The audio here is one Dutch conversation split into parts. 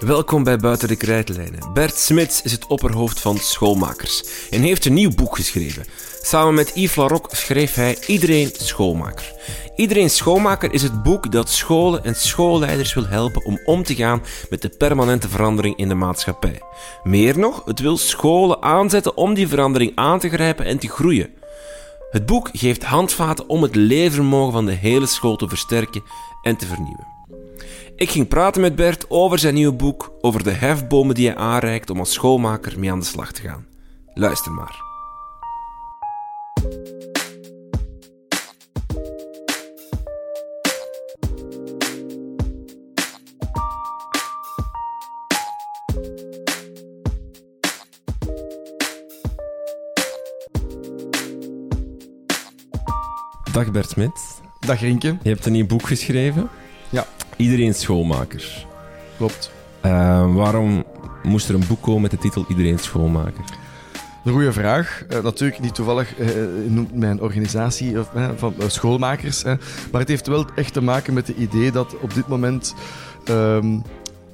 Welkom bij Buiten de Krijtlijnen. Bert Smits is het opperhoofd van Schoolmakers en heeft een nieuw boek geschreven. Samen met Yves Larocque schreef hij Iedereen Schoolmaker. Iedereen Schoolmaker is het boek dat scholen en schoolleiders wil helpen om om te gaan met de permanente verandering in de maatschappij. Meer nog, het wil scholen aanzetten om die verandering aan te grijpen en te groeien. Het boek geeft handvaten om het leervermogen van de hele school te versterken en te vernieuwen. Ik ging praten met Bert over zijn nieuwe boek, over de hefbomen die hij aanreikt om als schoolmaker mee aan de slag te gaan. Luister maar. Dag Bert Smit. Dag Rinke. Je hebt een nieuw boek geschreven. Iedereen schoolmaker. Klopt. Uh, waarom moest er een boek komen met de titel Iedereen schoolmaker? Een goede vraag. Uh, natuurlijk niet toevallig uh, noemt mijn organisatie of, van schoolmakers. maar het heeft wel echt te maken met het idee dat op dit moment um,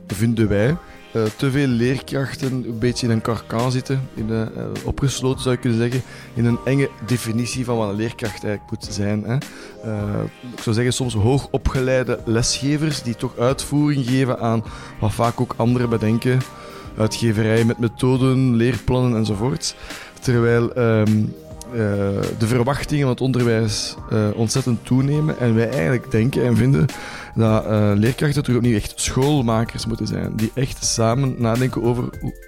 vinden wij uh, te veel leerkrachten een beetje in een karkan zitten, in uh, opgesloten zou je kunnen zeggen, in een enge definitie van wat een leerkracht eigenlijk moet zijn. Hè. Uh, ik zou zeggen, soms hoogopgeleide lesgevers die toch uitvoering geven aan wat vaak ook anderen bedenken, uitgeverij met methoden, leerplannen enzovoort. Terwijl ehm, de verwachtingen van het onderwijs ontzettend toenemen en wij eigenlijk denken en vinden dat uh, leerkrachten toch niet echt schoolmakers moeten zijn. Die echt samen nadenken over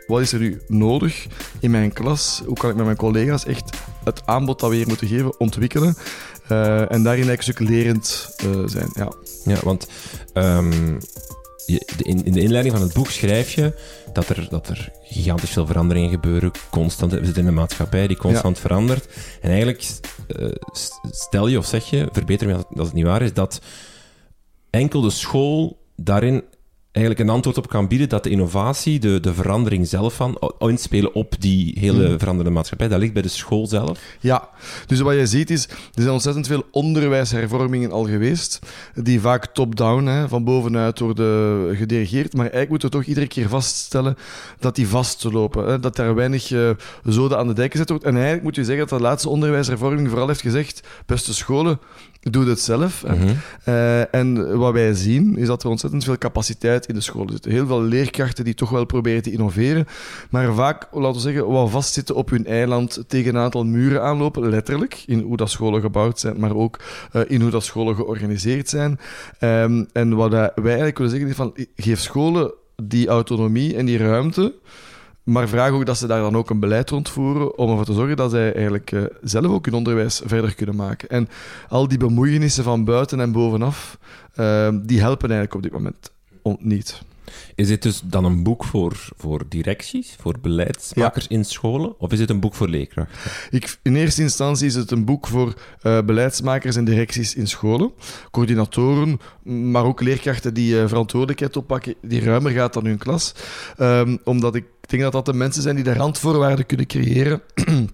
wat is er nu nodig in mijn klas. Hoe kan ik met mijn collega's echt het aanbod dat we hier moeten geven ontwikkelen. En daarin eigenlijk stuk lerend zijn. Ja, ja want in, in, de inleiding van het boek schrijf je dat er, dat er gigantisch veel veranderingen gebeuren. Constant, we zitten in een maatschappij die constant ja. verandert. En eigenlijk stel je of zeg je, verbeter me als het niet waar is, dat enkel de school daarin eigenlijk een antwoord op kan bieden dat de innovatie, de, de verandering zelf van, inspelen op die hele mm. veranderende maatschappij, dat ligt bij de school zelf. Ja, dus wat je ziet is, er zijn ontzettend veel onderwijshervormingen al geweest, die vaak top-down, van bovenuit worden gedirigeerd, maar eigenlijk moeten we toch iedere keer vaststellen dat die vastlopen, hè, dat daar weinig uh, zoden aan de dijk gezet wordt. En eigenlijk moet je zeggen dat de laatste onderwijshervorming vooral heeft gezegd, beste scholen, doe het zelf. Mm -hmm. uh, en wat wij zien, is dat er ontzettend veel capaciteit in de scholen zit. Heel veel leerkrachten die toch wel proberen te innoveren, maar vaak, laten we zeggen, wat vastzitten op hun eiland, tegen een aantal muren aanlopen, letterlijk, in hoe dat scholen gebouwd zijn, maar ook uh, in hoe dat scholen georganiseerd zijn. Um, en wat wij eigenlijk willen zeggen is van, geef scholen die autonomie en die ruimte, maar vraag ook dat ze daar dan ook een beleid rondvoeren om ervoor te zorgen dat zij eigenlijk uh, zelf ook hun onderwijs verder kunnen maken. En al die bemoeienissen van buiten en bovenaf, uh, die helpen eigenlijk op dit moment niet. Is dit dus dan een boek voor, voor directies, voor beleidsmakers ja. in scholen? Of is het een boek voor leerkrachten? Ik, in eerste instantie is het een boek voor uh, beleidsmakers en directies in scholen. Coördinatoren, maar ook leerkrachten die uh, verantwoordelijkheid oppakken, die ruimer gaat dan hun klas. Um, omdat ik denk dat dat de mensen zijn die de randvoorwaarden kunnen creëren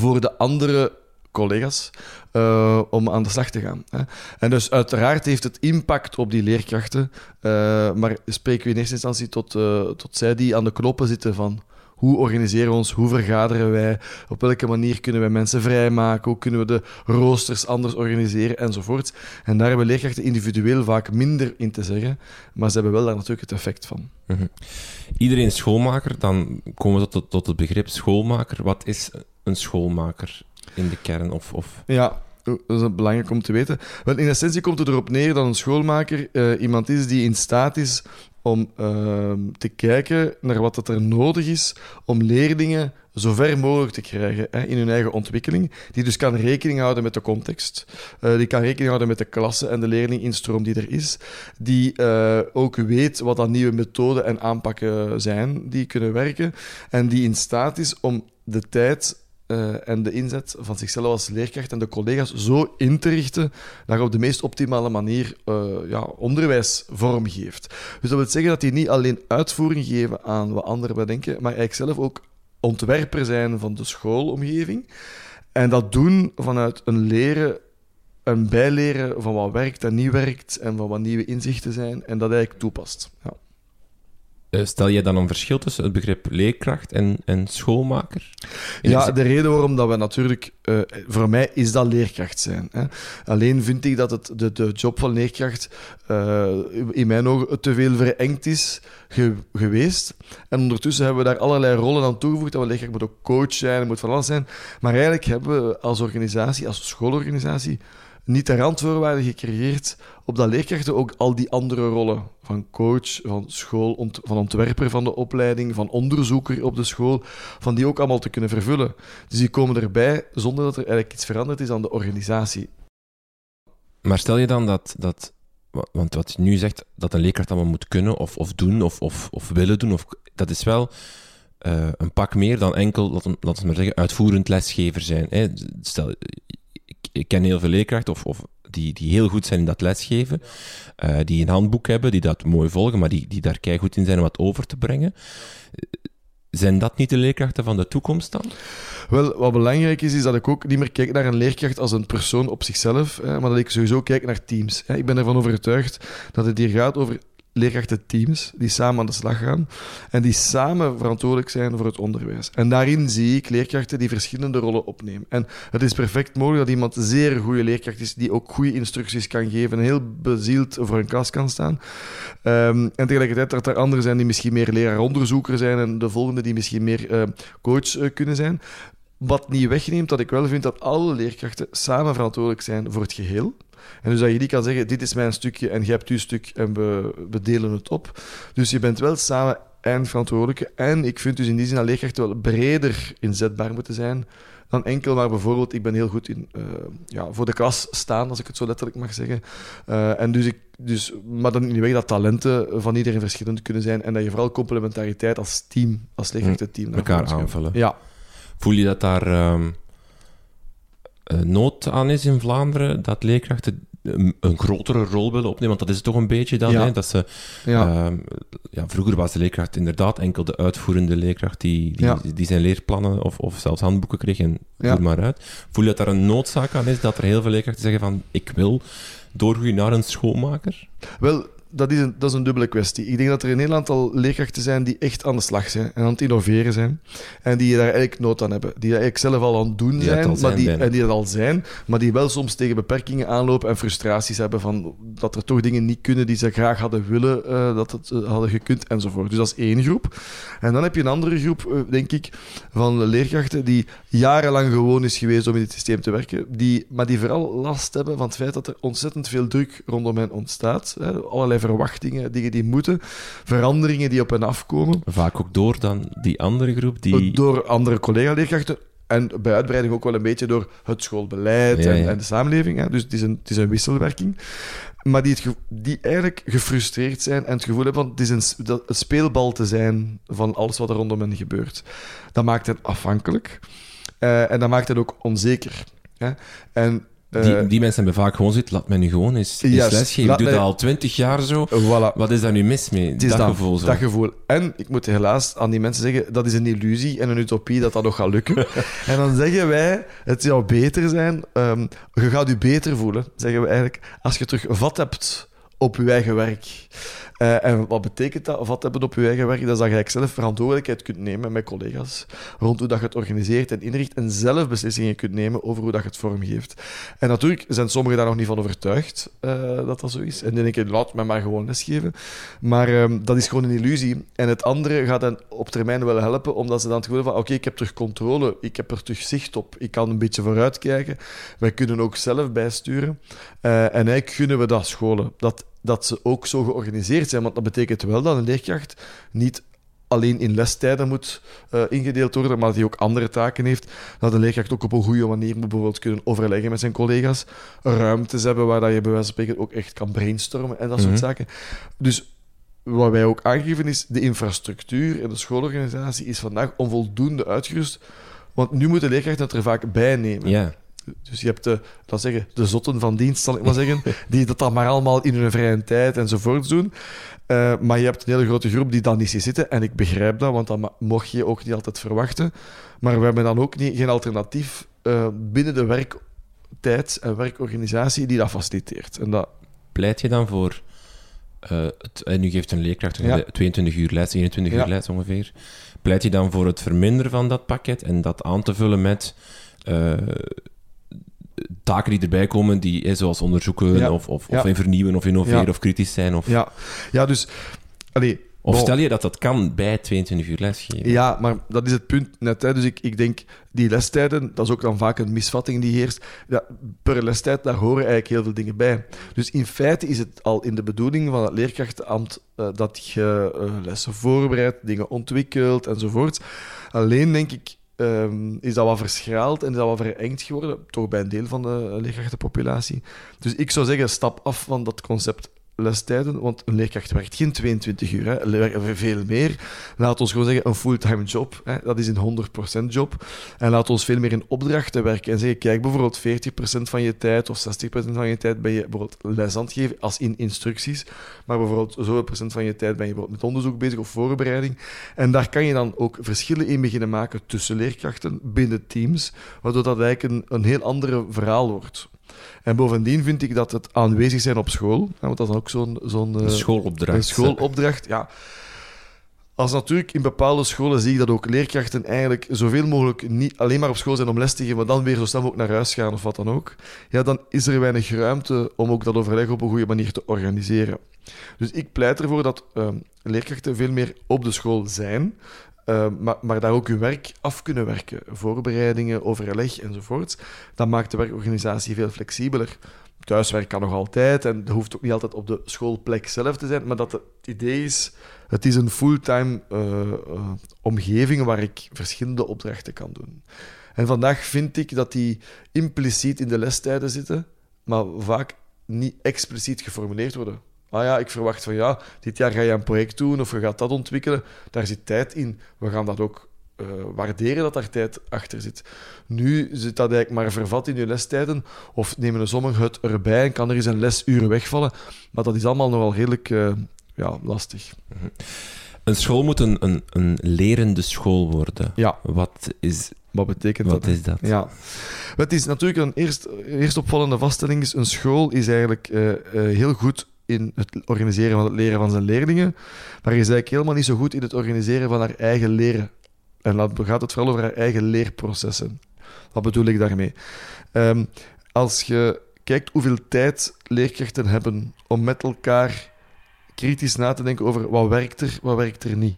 voor de andere collega's uh, om aan de slag te gaan. Hè. En dus uiteraard heeft het impact op die leerkrachten, uh, maar spreken we in eerste instantie tot, uh, tot zij die aan de knoppen zitten van hoe organiseren we ons, hoe vergaderen wij, op welke manier kunnen wij mensen vrijmaken, hoe kunnen we de roosters anders organiseren enzovoort. En daar hebben leerkrachten individueel vaak minder in te zeggen, maar ze hebben wel daar natuurlijk het effect van. Mm -hmm. Iedereen schoolmaker, dan komen we tot, tot het begrip schoolmaker. Wat is een schoolmaker? in de kern? Of, of... Ja, dat is belangrijk om te weten. Want in essentie komt het erop neer dat een schoolmaker uh, iemand is die in staat is om uh, te kijken naar wat er nodig is om leerlingen zo ver mogelijk te krijgen hè, in hun eigen ontwikkeling. Die dus kan rekening houden met de context. Uh, die kan rekening houden met de klasse en de leerlinginstroom die er is. Die uh, ook weet wat dan nieuwe methoden en aanpakken zijn die kunnen werken. En die in staat is om de tijd uh, en de inzet van zichzelf als leerkracht en de collega's zo in te richten dat je op de meest optimale manier uh, ja, onderwijs vormgeeft. Dus dat wil zeggen dat die niet alleen uitvoering geven aan wat anderen bedenken, maar eigenlijk zelf ook ontwerper zijn van de schoolomgeving. En dat doen vanuit een leren, een bijleren van wat werkt en niet werkt en van wat nieuwe inzichten zijn en dat eigenlijk toepast. Ja. Eh, stel je dan een verschil tussen het begrip leerkracht en, en schoolmaker? ja, de reden waarom dat we natuurlijk... Uh, voor mij is dat leerkracht zijn. Hè. Alleen vind ik dat het, de, de job van leerkracht uh, in mijn ogen te veel verengd is ge, geweest. En ondertussen hebben we daar allerlei rollen aan toegevoegd. Dat we leerkracht moet ook coach zijn, moet van alles zijn. Maar eigenlijk hebben we als organisatie, als schoolorganisatie niet de randvoorwaarden gecreëerd op dat leerkrachten ook al die andere rollen van coach, van school, van ontwerper van de opleiding, van onderzoeker op de school, van die ook allemaal te kunnen vervullen. Dus die komen erbij zonder dat er eigenlijk iets veranderd is aan de organisatie. Maar stel je dan dat, dat want wat je nu zegt, dat een leerkracht allemaal moet kunnen of, of doen of, of, of willen doen, of, dat is wel uh, een pak meer dan enkel, laten we maar zeggen, uitvoerend lesgever zijn. Hè. Stel, ik ken heel veel leerkrachten of, of die, die heel goed zijn in dat lesgeven, uh, die een handboek hebben, die dat mooi volgen, maar die, die daar goed in zijn om wat over te brengen. Zijn dat niet de leerkrachten van de toekomst dan? Wel, wat belangrijk is, is dat ik ook niet meer kijk naar een leerkracht als een persoon op zichzelf, maar dat ik sowieso kijk naar teams. Ik ben ervan overtuigd dat het hier gaat over leerkrachtenteams die samen aan de slag gaan en die samen verantwoordelijk zijn voor het onderwijs. En daarin zie ik leerkrachten die verschillende rollen opnemen. En het is perfect mogelijk dat iemand zeer goede leerkracht is, die ook goede instructies kan geven en heel bezield voor een klas kan staan. Um, en tegelijkertijd dat er anderen zijn die misschien meer leraar-onderzoeker zijn en de volgende die misschien meer uh, coach uh, kunnen zijn. Wat niet wegneemt dat ik wel vind dat alle leerkrachten samen verantwoordelijk zijn voor het geheel. En dus dat je niet kan zeggen, dit is mijn stukje en jij hebt uw stuk en we, we delen het op. Dus je bent wel samen eindverantwoordelijke. En ik vind dus in die zin dat leerkrachten wel breder inzetbaar moeten zijn dan enkel maar bijvoorbeeld, ik ben heel goed in uh, ja, voor de klas staan, als ik het zo letterlijk mag zeggen. Uh, en dus ik, dus, maar dan niet weg dat talenten van iedereen verschillend kunnen zijn en dat je vooral complementariteit als team, als leerkrachtenteam... Elkaar aanvullen. Ja. Voel je dat daar... Um uh, nood aan is in Vlaanderen dat leerkrachten een, grotere rol willen opnemen, want dat is het toch een beetje dan. Hè, dat ze, ja. Uh, ja, vroeger was de leerkracht inderdaad enkel de uitvoerende leerkracht die, die, die zijn leerplannen of, of zelfs handboeken kreeg en voer maar uit. Voel je dat daar een noodzaak aan is, dat er heel veel leerkrachten zeggen van ik wil doorgroeien naar een schoolmaker? Wel, dat is, een, dat is een dubbele kwestie. Ik denk dat er in Nederland al leerkrachten zijn die echt aan de slag zijn en aan het innoveren zijn. En die daar eigenlijk nood aan hebben. Die eigenlijk zelf al aan het doen zijn, maar die, en die het al zijn, maar die wel soms tegen beperkingen aanlopen en frustraties hebben van dat er toch dingen niet kunnen die ze graag hadden willen uh, dat het uh, hadden gekund enzovoort. Dus dat is één groep. En dan heb je een andere groep, uh, denk ik, van leerkrachten die jarenlang gewoon is geweest om in dit systeem te werken, die, maar die vooral last hebben van het feit dat er ontzettend veel druk rondom hen ontstaat. Hè, allerlei verwachtingen, dingen die moeten, veranderingen die op hen afkomen. Vaak ook door dan die andere groep? Die... Door andere collega-leerkrachten. En bij uitbreiding ook wel een beetje door het schoolbeleid en, en, de samenleving. Hè. Dus het is, een, het is een wisselwerking. Maar die, het, die eigenlijk gefrustreerd zijn en het gevoel hebben van het is een, dat, een speelbal te zijn van alles wat er rondom hen gebeurt. Dat maakt hen afhankelijk. Uh, en dat maakt hen ook onzeker. Hè. En die, eh, die mensen hebben vaak gewoon zoiets, laat mij nu gewoon eens, eens yes, lesgeven. Ik doe dat al twintig jaar zo. Voilà. Wat is daar nu mis mee? dat, dat gevoel zo. Dat gevoel. En ik moet helaas aan die mensen zeggen, dat is een illusie en een utopie dat dat nog gaat lukken. en dan zeggen wij, het zou beter zijn, um, je gaat je beter voelen, zeggen we eigenlijk, als je terug vat hebt op je eigen werk. Uh, en wat betekent dat? Wat hebben op je eigen werk? Dat is dat je zelf verantwoordelijkheid kunt nemen met collega's rond hoe dat je het organiseert en inricht en zelf beslissingen kunt nemen over hoe dat je het vormgeeft. En natuurlijk zijn sommigen daar nog niet van overtuigd uh, dat dat zo is. En dan denk ik, laat me maar gewoon lesgeven. Maar um, dat is gewoon een illusie. En het andere gaat dan op termijn wel helpen, omdat ze dan het gevoel van, oké, ik heb terug controle, ik heb er terug zicht op, ik kan een beetje vooruitkijken. Wij kunnen ook zelf bijsturen. Uh, en eigenlijk gunnen we dat scholen. Dat dat ze ook zo georganiseerd zijn. Want dat betekent wel dat een leerkracht niet alleen in lestijden moet uh, ingedeeld worden, maar dat hij ook andere taken heeft. Dat een leerkracht ook op een goede manier moet bijvoorbeeld kunnen overleggen met zijn collega's. Ruimtes hebben waar dat je bij wijze van spreken ook echt kan brainstormen en dat soort mhm. zaken. Dus wat wij ook aangeven is, de infrastructuur en de schoolorganisatie is vandaag onvoldoende uitgerust. Want nu moeten leerkrachten het er vaak bij nemen. Ja. Dus je hebt de, dat zeggen, de zotten van dienst, zal ik maar zeggen, die dat dan maar allemaal in hun vrije tijd enzovoorts doen. Uh, maar je hebt een hele grote groep die dan niet ziet zitten. En ik begrijp dat, want dat mocht je ook niet altijd verwachten. Maar we hebben dan ook niet, geen alternatief uh, binnen de werktijd en werkorganisatie die dat faciliteert. En dat... Pleit je dan voor eh, het, en nu geeft een leerkracht Ja. 22 uur les, 21 Ja. uur les ongeveer. Pleit je dan voor het verminderen van dat pakket en dat aan te vullen met eh, taken die erbij komen, die, zoals onderzoeken Ja. of, of, of vernieuwen of innoveren of kritisch zijn? Of, Ja, ja dus... Allee, of stel je dat dat kan bij 22 uur lesgeven? Ja, maar dat is het punt net. Hè. Dus ik, ik denk, die lestijden, dat is ook dan vaak een misvatting die heerst. Ja, per lestijd, daar horen eigenlijk heel veel dingen bij. Dus in feite is het al in de bedoeling van het leerkrachtenambt eh, dat je eh, lessen voorbereidt, dingen ontwikkelt enzovoort. Alleen denk ik, ehm, is dat wat verschraald en is dat wat verengd geworden, toch bij een deel van de leerkrachtenpopulatie. Dus ik zou zeggen, stap af van dat concept lestijden, want een leerkracht werkt geen 22 uur, hè, veel meer. Laat ons gewoon zeggen, een fulltime job, hè, dat is een 100% job. En laat ons veel meer in opdrachten werken en zeggen, kijk, bijvoorbeeld 40% van je tijd of 60% van je tijd ben je bijvoorbeeld les aan het geven, als in instructies, maar bijvoorbeeld zoveel procent van je tijd ben je bijvoorbeeld met onderzoek bezig of voorbereiding. En daar kan je dan ook verschillen in beginnen maken tussen leerkrachten, binnen teams, waardoor dat eigenlijk een, een heel ander verhaal wordt. En bovendien vind ik dat het aanwezig zijn op school, want dat is dan ook zo'n... zo'n eh, schoolopdracht. een schoolopdracht, ja. Als natuurlijk in bepaalde scholen zie ik dat ook leerkrachten eigenlijk zoveel mogelijk niet alleen maar op school zijn om les te geven, maar dan weer zo snel mogelijk naar huis gaan of wat dan ook. Ja, dan is er weinig ruimte om ook dat overleg op een goede manier te organiseren. Dus ik pleit ervoor dat ehm, leerkrachten veel meer op de school zijn, ehm, maar, daar ook hun werk af kunnen werken. Voorbereidingen, overleg enzovoort. Dat maakt de werkorganisatie veel flexibeler. Thuiswerk kan nog altijd en dat hoeft ook niet altijd op de schoolplek zelf te zijn, maar dat het idee is, het is een fulltime eh, eh, omgeving waar ik verschillende opdrachten kan doen. En vandaag vind ik dat die impliciet in de lestijden zitten, maar vaak niet expliciet geformuleerd worden. Ah ja, ik verwacht van ja, dit jaar ga je een project doen of je gaat dat ontwikkelen. Daar zit tijd in. We gaan dat ook eh, waarderen dat daar tijd achter zit. Nu zit dat eigenlijk maar vervat in je lestijden. Of nemen sommigen het erbij en kan er eens een lesuur wegvallen. Maar dat is allemaal nogal redelijk eh, ja, lastig. Een school moet een, een, een lerende school worden. Ja, Wat is, wat betekent wat dat? is dat? Ja. Het is natuurlijk een eerst, eerst opvallende vaststelling. Is een school is eigenlijk eh, heel goed in het organiseren van het leren van zijn leerlingen, maar is eigenlijk helemaal niet zo goed in het organiseren van haar eigen leren. En dan gaat het vooral over haar eigen leerprocessen. Wat bedoel ik daarmee? Ehm, als je kijkt hoeveel tijd leerkrachten hebben om met elkaar kritisch na te denken over wat werkt er, wat werkt er niet.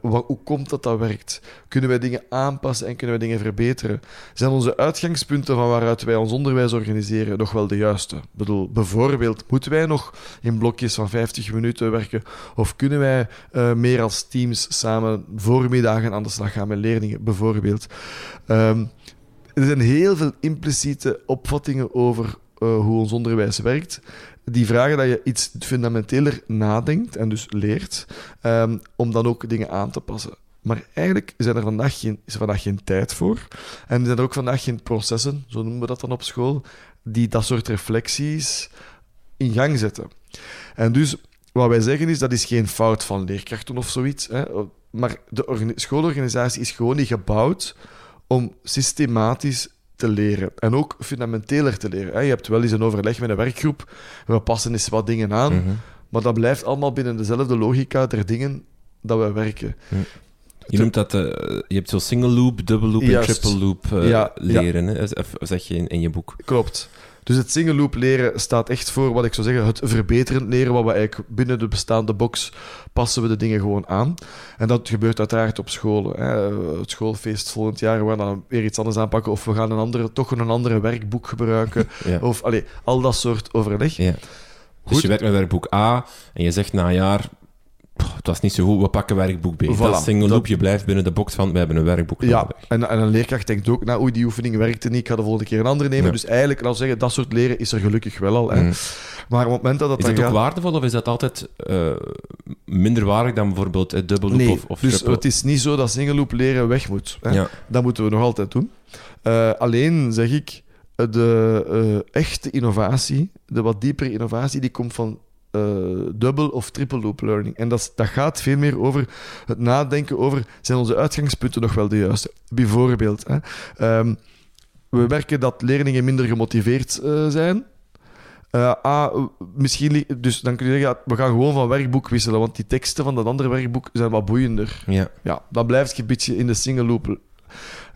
Wat, hoe komt dat dat werkt? Kunnen wij dingen aanpassen en kunnen wij dingen verbeteren? Zijn onze uitgangspunten van waaruit wij ons onderwijs organiseren nog wel de juiste? Ik bedoel, bijvoorbeeld, moeten wij nog in blokjes van 50 minuten werken? Of kunnen wij eh, meer als teams samen voormiddagen aan de slag gaan met leerlingen, bijvoorbeeld? Ehm, er zijn heel veel impliciete opvattingen over eh, hoe ons onderwijs werkt. Die vragen dat je iets fundamenteler nadenkt en dus leert, ehm, om dan ook dingen aan te passen. Maar eigenlijk zijn er vandaag geen, is er vandaag geen tijd voor. En zijn er ook vandaag geen processen, zo noemen we dat dan op school, die dat soort reflecties in gang zetten. En dus wat wij zeggen is, dat is geen fout van leerkrachten of zoiets. Hè, maar de organi- schoolorganisatie is gewoon niet gebouwd om systematisch te leren. En ook fundamenteler te leren. hè. Je hebt wel eens een overleg met een werkgroep. We passen eens wat dingen aan. Mhm. Maar dat blijft allemaal binnen dezelfde logica der dingen dat we werken. Je noemt dat, eh, je hebt zo single loop, double loop Juist. en triple loop eh, Ja, leren, hè? Zeg je in, in je boek. Klopt. Dus het single loop leren staat echt voor wat ik zou zeggen, het verbeterend leren, wat we eigenlijk binnen de bestaande box passen we de dingen gewoon aan. En dat gebeurt uiteraard op scholen. Hè. Het schoolfeest volgend jaar, we gaan dan weer iets anders aanpakken, of we gaan een andere, toch een andere werkboek gebruiken, Ja. of allee, al dat soort overleg. ja. Dus je werkt met werkboek A en je zegt na een jaar, "Pff, het was niet zo goed, we pakken werkboek B. Voilà. Dat single loop, je blijft binnen de box van, we hebben een werkboek Ja, nodig. en, en een leerkracht denkt ook, nou oei, die oefening werkte niet, ik ga de volgende keer een andere nemen. Ja. Dus eigenlijk, laten zeggen, dat soort leren is er gelukkig wel al. Hè. Mm. Maar op het moment dat dat Is dat ook gaat- waardevol of is dat altijd eh, minder waardig dan bijvoorbeeld het double loop Nee, of, of dus triple? het is niet zo dat single loop leren weg moet. Hè. Ja. Dat moeten we nog altijd doen. Eh, alleen zeg ik, de eh, echte innovatie, de wat diepere innovatie, die komt van eh, double of triple loop learning. En dat, dat gaat veel meer over het nadenken over, zijn onze uitgangspunten nog wel de juiste? Bijvoorbeeld, hè, ehm, we merken dat leerlingen minder gemotiveerd eh, zijn. Ah, misschien, dus dan kun je zeggen, we gaan gewoon van werkboek wisselen, want die teksten van dat andere werkboek zijn wat boeiender. Ja. Ja, dan blijf je een beetje in de single loop.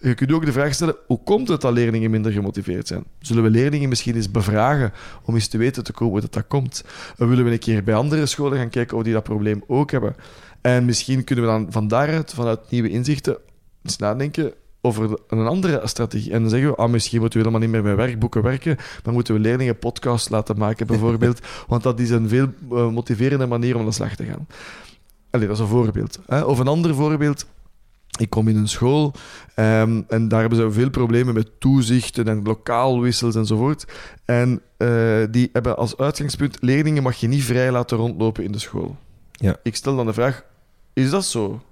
Je kunt ook de vraag stellen, hoe komt het dat leerlingen minder gemotiveerd zijn? Zullen we leerlingen misschien eens bevragen om eens te weten te komen hoe dat, dat komt? En willen we een keer bij andere scholen gaan kijken of die dat probleem ook hebben? En misschien kunnen we dan van daaruit, vanuit nieuwe inzichten, eens nadenken over een andere strategie. En dan zeggen we, ah, misschien moeten we helemaal niet meer met werkboeken werken, maar moeten we leerlingen podcasts laten maken, bijvoorbeeld. want dat is een veel eh, motiverende manier om aan de slag te gaan. Allee, dat is een voorbeeld. Hè? Of een ander voorbeeld. Ik kom in een school ehm, en daar hebben ze veel problemen met toezichten en lokaalwissels enzovoort. En eh, die hebben als uitgangspunt: leerlingen mag je niet vrij laten rondlopen in de school. Ja. Ik stel dan de vraag: is dat zo?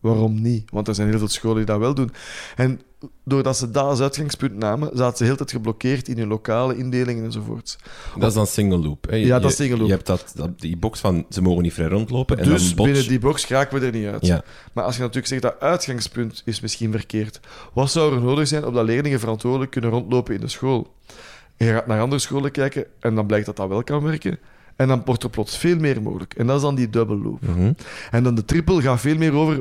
Waarom niet? Want er zijn heel veel scholen die dat wel doen. En doordat ze dat als uitgangspunt namen, zaten ze heel tijd geblokkeerd in hun lokale indelingen enzovoort. Dat is dan single loop. Hè. Ja, dat Je- is single loop. Je hebt dat, dat, die box van ze mogen niet vrij rondlopen. En dus dan bots. binnen die box geraken we er niet uit. Ja. Maar als je natuurlijk zegt dat uitgangspunt is misschien verkeerd, wat zou er nodig zijn opdat leerlingen verantwoordelijk kunnen rondlopen in de school? Je gaat naar andere scholen kijken en dan blijkt dat dat wel kan werken. En dan wordt er plots veel meer mogelijk. En dat is dan die double loop. Mhm. En dan de triple gaat veel meer over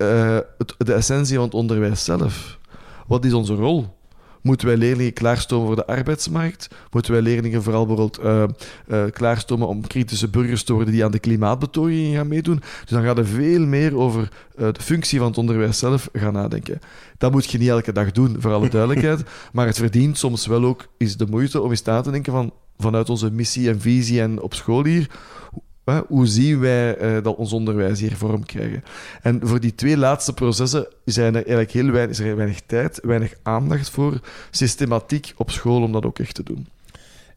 eh, het, de essentie van het onderwijs zelf. Wat is onze rol? Moeten wij leerlingen klaarstomen voor de arbeidsmarkt? Moeten wij leerlingen vooral bijvoorbeeld eh, eh, klaarstomen om kritische burgers te worden die aan de klimaatbetogingen gaan meedoen? Dus dan gaat er veel meer over de functie van het onderwijs zelf gaan nadenken. Dat moet je niet elke dag doen, voor alle duidelijkheid. maar het verdient soms wel ook is de moeite om eens na te denken van vanuit onze missie en visie en op school hier, Hoe zien wij eh, dat ons onderwijs hier vorm krijgen? En voor die twee laatste processen zijn er eigenlijk heel weinig, is er weinig tijd, weinig aandacht voor, systematiek op school om dat ook echt te doen.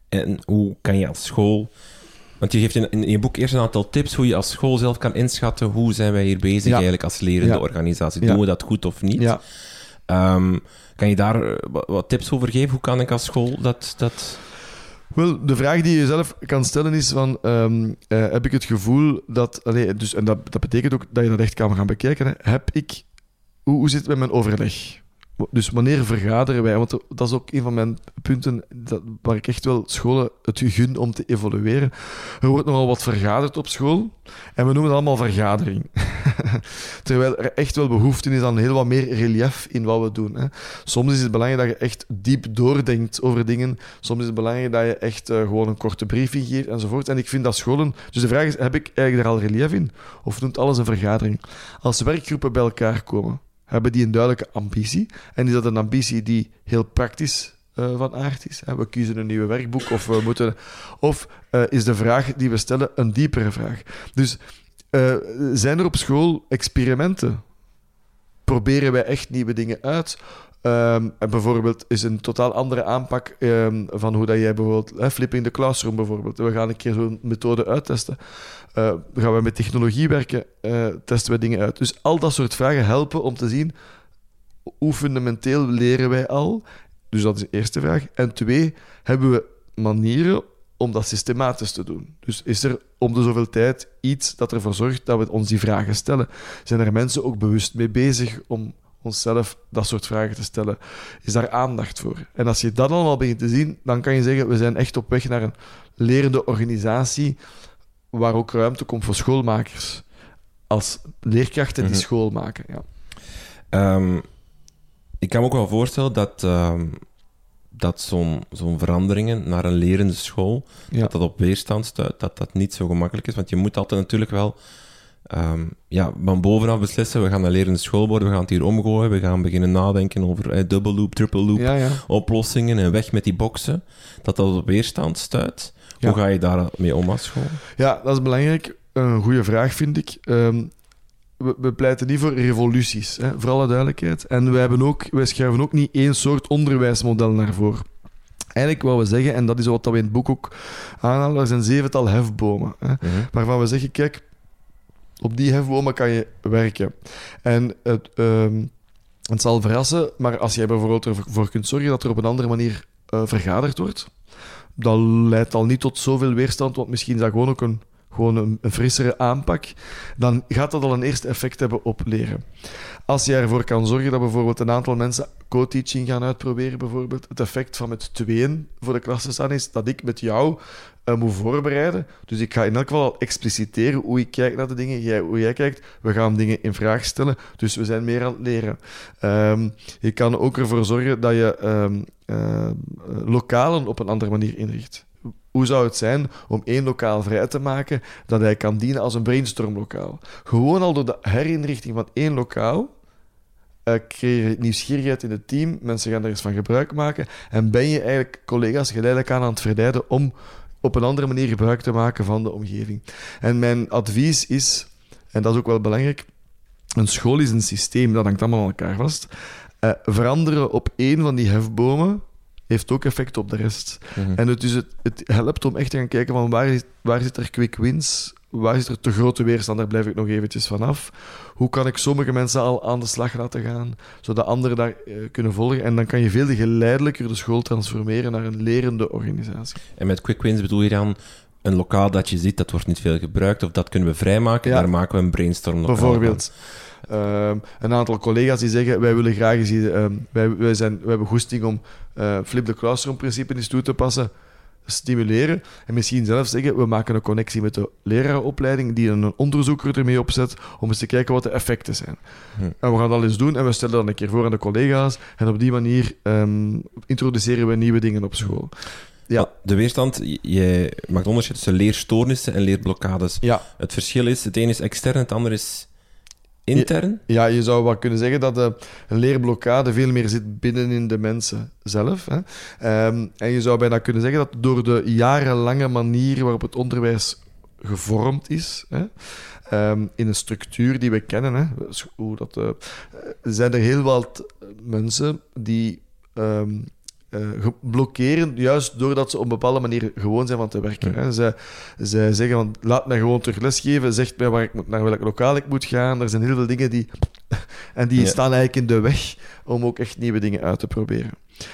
En hoe kan je als school... Want je geeft in, in je boek eerst een aantal tips hoe je als school zelf kan inschatten hoe zijn wij hier bezig Ja. eigenlijk als lerende Ja. organisatie. Ja. Doen we dat goed of niet? Ja. Ehm, kan je daar eh, wat, wat tips over geven? Hoe kan ik als school dat... dat... Wel, de vraag die je jezelf kan stellen is van, ehm, eh, heb ik het gevoel dat, dus, en dat, dat betekent ook dat je dat echt kan gaan bekijken, heb ik, hoe, hoe zit het met mijn overleg? Dus wanneer vergaderen wij? Want dat is ook een van mijn punten dat, waar ik echt wel scholen het gun om te evolueren. Er wordt nogal wat vergaderd op school en we noemen het allemaal vergadering. Terwijl er echt wel behoefte is aan heel wat meer relief in wat we doen. Hè. Soms is het belangrijk dat je echt diep doordenkt over dingen. Soms is het belangrijk dat je echt eh, gewoon een korte briefing geeft enzovoort. En ik vind dat scholen... Dus de vraag is, heb ik eigenlijk daar al relief in? Of noemt alles een vergadering? Als werkgroepen bij elkaar komen, hebben die een duidelijke ambitie. En is dat een ambitie die heel praktisch eh, van aard is? We kiezen een nieuw werkboek of we moeten... Of eh, is de vraag die we stellen een diepere vraag? Dus eh, zijn er op school experimenten? Proberen wij echt nieuwe dingen uit? Ehm, en bijvoorbeeld is een totaal andere aanpak ehm, van hoe dat jij bijvoorbeeld... Hè, flipping the classroom bijvoorbeeld. We gaan een keer zo'n methode uittesten. Eh, gaan we met technologie werken? eh, testen we dingen uit? Dus al dat soort vragen helpen om te zien hoe fundamenteel leren wij al? Dus dat is de eerste vraag. En twee, hebben we manieren om dat systematisch te doen? Dus is er om de zoveel tijd iets dat ervoor zorgt dat we ons die vragen stellen? Zijn er mensen ook bewust mee bezig om onszelf dat soort vragen te stellen? Is daar aandacht voor? En als je dat allemaal begint te zien, dan kan je zeggen, we zijn echt op weg naar een lerende organisatie waar ook ruimte komt voor schoolmakers. Als leerkrachten die Mhm. school maken, ja. Ehm, ik kan me ook wel voorstellen dat, ehm, dat zo'n zo'n veranderingen naar een lerende school, Ja. dat dat op weerstand stuit, dat dat niet zo gemakkelijk is. Want je moet altijd natuurlijk wel ehm, ja, van bovenaf beslissen, we gaan een lerende school worden, we gaan het hier omgooien, we gaan beginnen nadenken over eh, double loop, triple loop, Ja, ja. oplossingen en weg met die boxen. Dat dat op weerstand stuit. Ja. Hoe ga je daar mee om als school? Ja, dat is belangrijk. Een goede vraag, vind ik. Ehm, we, we pleiten niet voor revoluties, hè, voor alle duidelijkheid. En wij, hebben ook, wij schuiven ook niet één soort onderwijsmodel naar voren. Eigenlijk wat we zeggen, en dat is wat we in het boek ook aanhalen, er zijn zevental hefbomen. Hè, Mhm. waarvan we zeggen, kijk, op die hefbomen kan je werken. En het, ehm, het zal verrassen, maar als jij bijvoorbeeld ervoor kunt zorgen dat er op een andere manier eh, vergaderd wordt, dat leidt al niet tot zoveel weerstand, want misschien is dat gewoon ook een gewoon een, een frissere aanpak, dan gaat dat al een eerste effect hebben op leren. Als je ervoor kan zorgen dat bijvoorbeeld een aantal mensen co-teaching gaan uitproberen, bijvoorbeeld, het effect van met tweeën voor de klas te is dat ik met jou uh, moet voorbereiden. Dus ik ga in elk geval al expliciteren hoe ik kijk naar de dingen, jij, hoe jij kijkt. We gaan dingen in vraag stellen, dus we zijn meer aan het leren. Um, je kan ook ervoor zorgen dat je um, uh, lokalen op een andere manier inricht. Hoe zou het zijn om één lokaal vrij te maken dat hij kan dienen als een brainstormlokaal? Gewoon al door de herinrichting van één lokaal uh, creëer je nieuwsgierigheid in het team. Mensen gaan er eens van gebruik maken. En ben je eigenlijk collega's geleidelijk aan aan het verleiden om op een andere manier gebruik te maken van de omgeving. En mijn advies is, en dat is ook wel belangrijk, een school is een systeem, dat hangt allemaal aan elkaar vast. Uh, veranderen op één van die hefbomen heeft ook effect op de rest. Mhm. En het, is het, het helpt om echt te gaan kijken van waar, waar zit er quick wins, waar zit er te grote weerstand, daar blijf ik nog eventjes vanaf. Hoe kan ik sommige mensen al aan de slag laten gaan, zodat anderen daar uh, kunnen volgen? En dan kan je veel geleidelijker de school transformeren naar een lerende organisatie. En met quick wins bedoel je dan een lokaal dat je ziet, dat wordt niet veel gebruikt, of dat kunnen we vrijmaken, daar maken we een brainstorm lokaal Bijvoorbeeld. Uh, een aantal collega's die zeggen, wij willen graag eens, uh, wij, wij, zijn, wij hebben goesting om uh, flip the classroom principe eens toe te passen stimuleren en misschien zelfs zeggen, we maken een connectie met de lerarenopleiding die een onderzoeker ermee opzet om eens te kijken wat de effecten zijn. Hm. En we gaan dat eens doen en we stellen dan een keer voor aan de collega's en op die manier um, introduceren we nieuwe dingen op school. Ja. De weerstand, je maakt onderscheid tussen leerstoornissen en leerblokkades. Ja. Het verschil is, het een is extern, het ander is intern? Ja, je zou wel kunnen zeggen dat de, een leerblokkade veel meer zit binnen in de mensen zelf. Hè. Um, en je zou bijna kunnen zeggen dat door de jarenlange manier waarop het onderwijs gevormd is, hè, um, in een structuur die we kennen, hè, dat, uh, zijn er heel wat mensen die um, uh, blokkeren, juist doordat ze op een bepaalde manier gewoon zijn van te werken. Hè. Zij, zij zeggen van, laat mij gewoon terug lesgeven, zegt mij waar ik moet, naar welk lokaal ik moet gaan. Er zijn heel veel dingen die... en die staan eigenlijk in de weg om ook echt nieuwe dingen uit te proberen.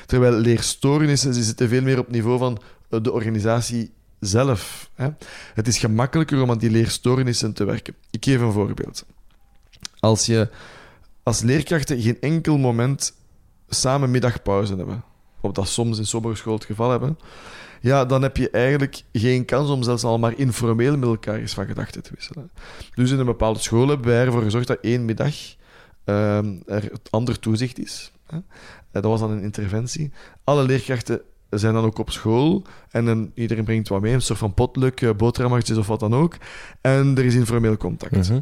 Terwijl leerstoornissen ze zitten veel meer op niveau van eh, de organisatie zelf. Hè. Het is gemakkelijker om aan die leerstoornissen te werken. Ik geef een voorbeeld. Als je als leerkrachten geen enkel moment samen middagpauze hebben of dat soms in sommige scholen het geval hebben, ja, dan heb je eigenlijk geen kans om zelfs al maar informeel met elkaar eens van gedachten te wisselen. Dus in een bepaalde school hebben wij ervoor gezorgd dat één middag uh, er het ander toezicht is. Hè. Dat was dan een interventie. Alle leerkrachten zijn dan ook op school en dan, iedereen brengt wat mee, een soort van potluck, eh, boterhammetjes of wat dan ook. En er is informeel contact. Mhm.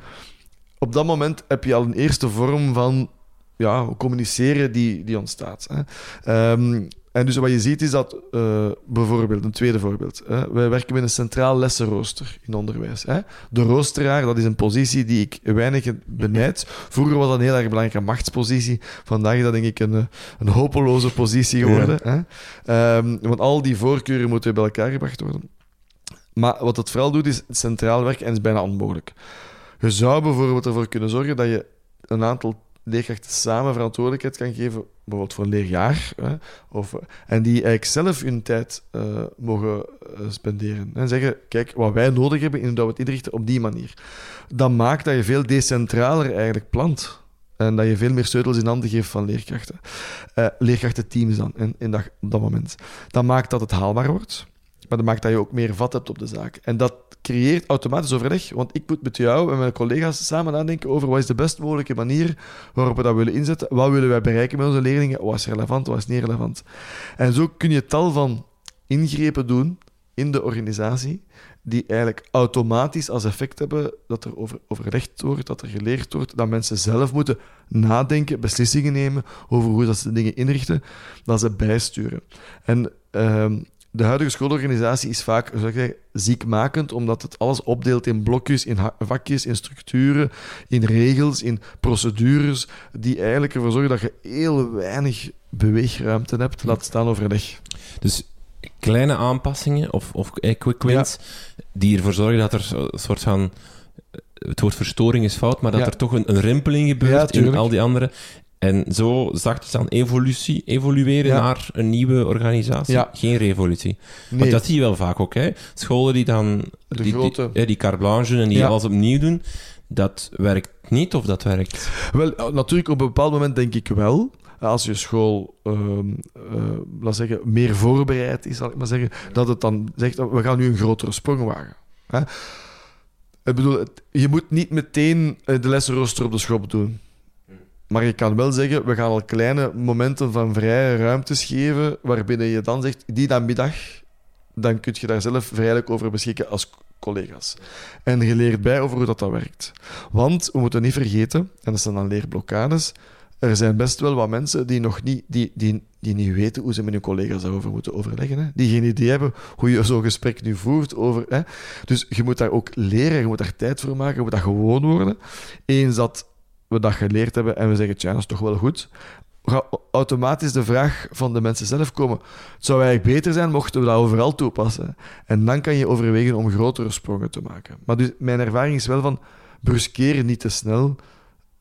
Op dat moment heb je al een eerste vorm van ja, communiceren die, die ontstaat. Hè. Um, en dus wat je ziet is dat, uh, bijvoorbeeld, een tweede voorbeeld. Hè, wij werken met een centraal lessenrooster in onderwijs. Hè. De roosteraar, dat is een positie die ik weinig benijd. Vroeger was dat een heel erg belangrijke machtspositie. Vandaag is dat denk ik een, een hopeloze positie geworden. Hè. Um, want al die voorkeuren moeten bij elkaar gebracht worden. Maar wat het vooral doet, is centraal werken en is bijna onmogelijk. Je zou bijvoorbeeld ervoor kunnen zorgen dat je een aantal leerkrachten samen verantwoordelijkheid kan geven, bijvoorbeeld voor een leerjaar, hè, of, en die eigenlijk zelf hun tijd uh, mogen uh, spenderen. En zeggen, kijk, wat wij nodig hebben, en dat we het inrichten op die manier. Dat maakt dat je veel decentraler eigenlijk plant. En dat je veel meer sleutels in handen geeft van leerkrachten. Uh, leerkrachtenteams dan, in, in dat, op dat moment. Dat maakt dat het haalbaar wordt. Maar dat maakt dat je ook meer vat hebt op de zaak. En dat creëert automatisch overleg, want ik moet met jou en mijn collega's samen nadenken over wat is de best mogelijke manier waarop we dat willen inzetten. Wat willen wij bereiken met onze leerlingen? Wat is relevant, wat is niet relevant? En zo kun je tal van ingrepen doen in de organisatie die eigenlijk automatisch als effect hebben dat er over, overlegd wordt, dat er geleerd wordt, dat mensen zelf moeten nadenken, beslissingen nemen over hoe dat ze dingen inrichten, dat ze bijsturen. En uh, de huidige schoolorganisatie is vaak zeg ziekmakend, omdat het alles opdeelt in blokjes, in vakjes, in structuren, in regels, in procedures, die eigenlijk ervoor zorgen dat je heel weinig beweegruimte hebt, laat staan overleg. Dus kleine aanpassingen of, of quick wins, die ervoor zorgen dat er een soort van... Het woord verstoring is fout, maar dat er toch een, een rimpeling gebeurt in al die andere En zo zachtjes aan evolutie, evolueren Ja. naar een nieuwe organisatie. Ja. Geen revolutie. Nee, Want dat zie je wel vaak ook. Hè. Scholen die dan De die, grote- die, die carte blanche en die Ja. alles opnieuw doen, dat werkt niet of dat werkt. Wel, eh, natuurlijk op een bepaald moment denk ik wel. Als je school, ehm, eh, laat zeggen, meer voorbereid is, zal ik maar zeggen, dat het dan zegt, oh, we gaan nu een grotere sprong wagen. Hè? Ik bedoel, het- je moet niet meteen eh, de lessenrooster op de schop doen. Maar je kan wel zeggen, we gaan al kleine momenten van vrije ruimtes geven, waarbinnen je dan zegt, die namiddag, dan kun je daar zelf vrijelijk over beschikken als collega's. En je leert bij over hoe dat, dat werkt. Want, we moeten niet vergeten, en dat zijn dan leerblokkades, er zijn best wel wat mensen die nog niet, die, die, die niet weten hoe ze met hun collega's daarover moeten overleggen. Hè? Die geen idee hebben hoe je zo'n gesprek nu voert. Over, hè? Dus je moet daar ook leren, je moet daar tijd voor maken, je moet dat gewoon worden. Eens dat we dat geleerd hebben en we zeggen, tja, dat is toch wel goed, gaat automatisch de vraag van de mensen zelf komen. Het zou eigenlijk beter zijn mochten we dat overal toepassen. En dan kan je overwegen om grotere sprongen te maken. Maar dus mijn ervaring is wel van, bruskeer niet te snel,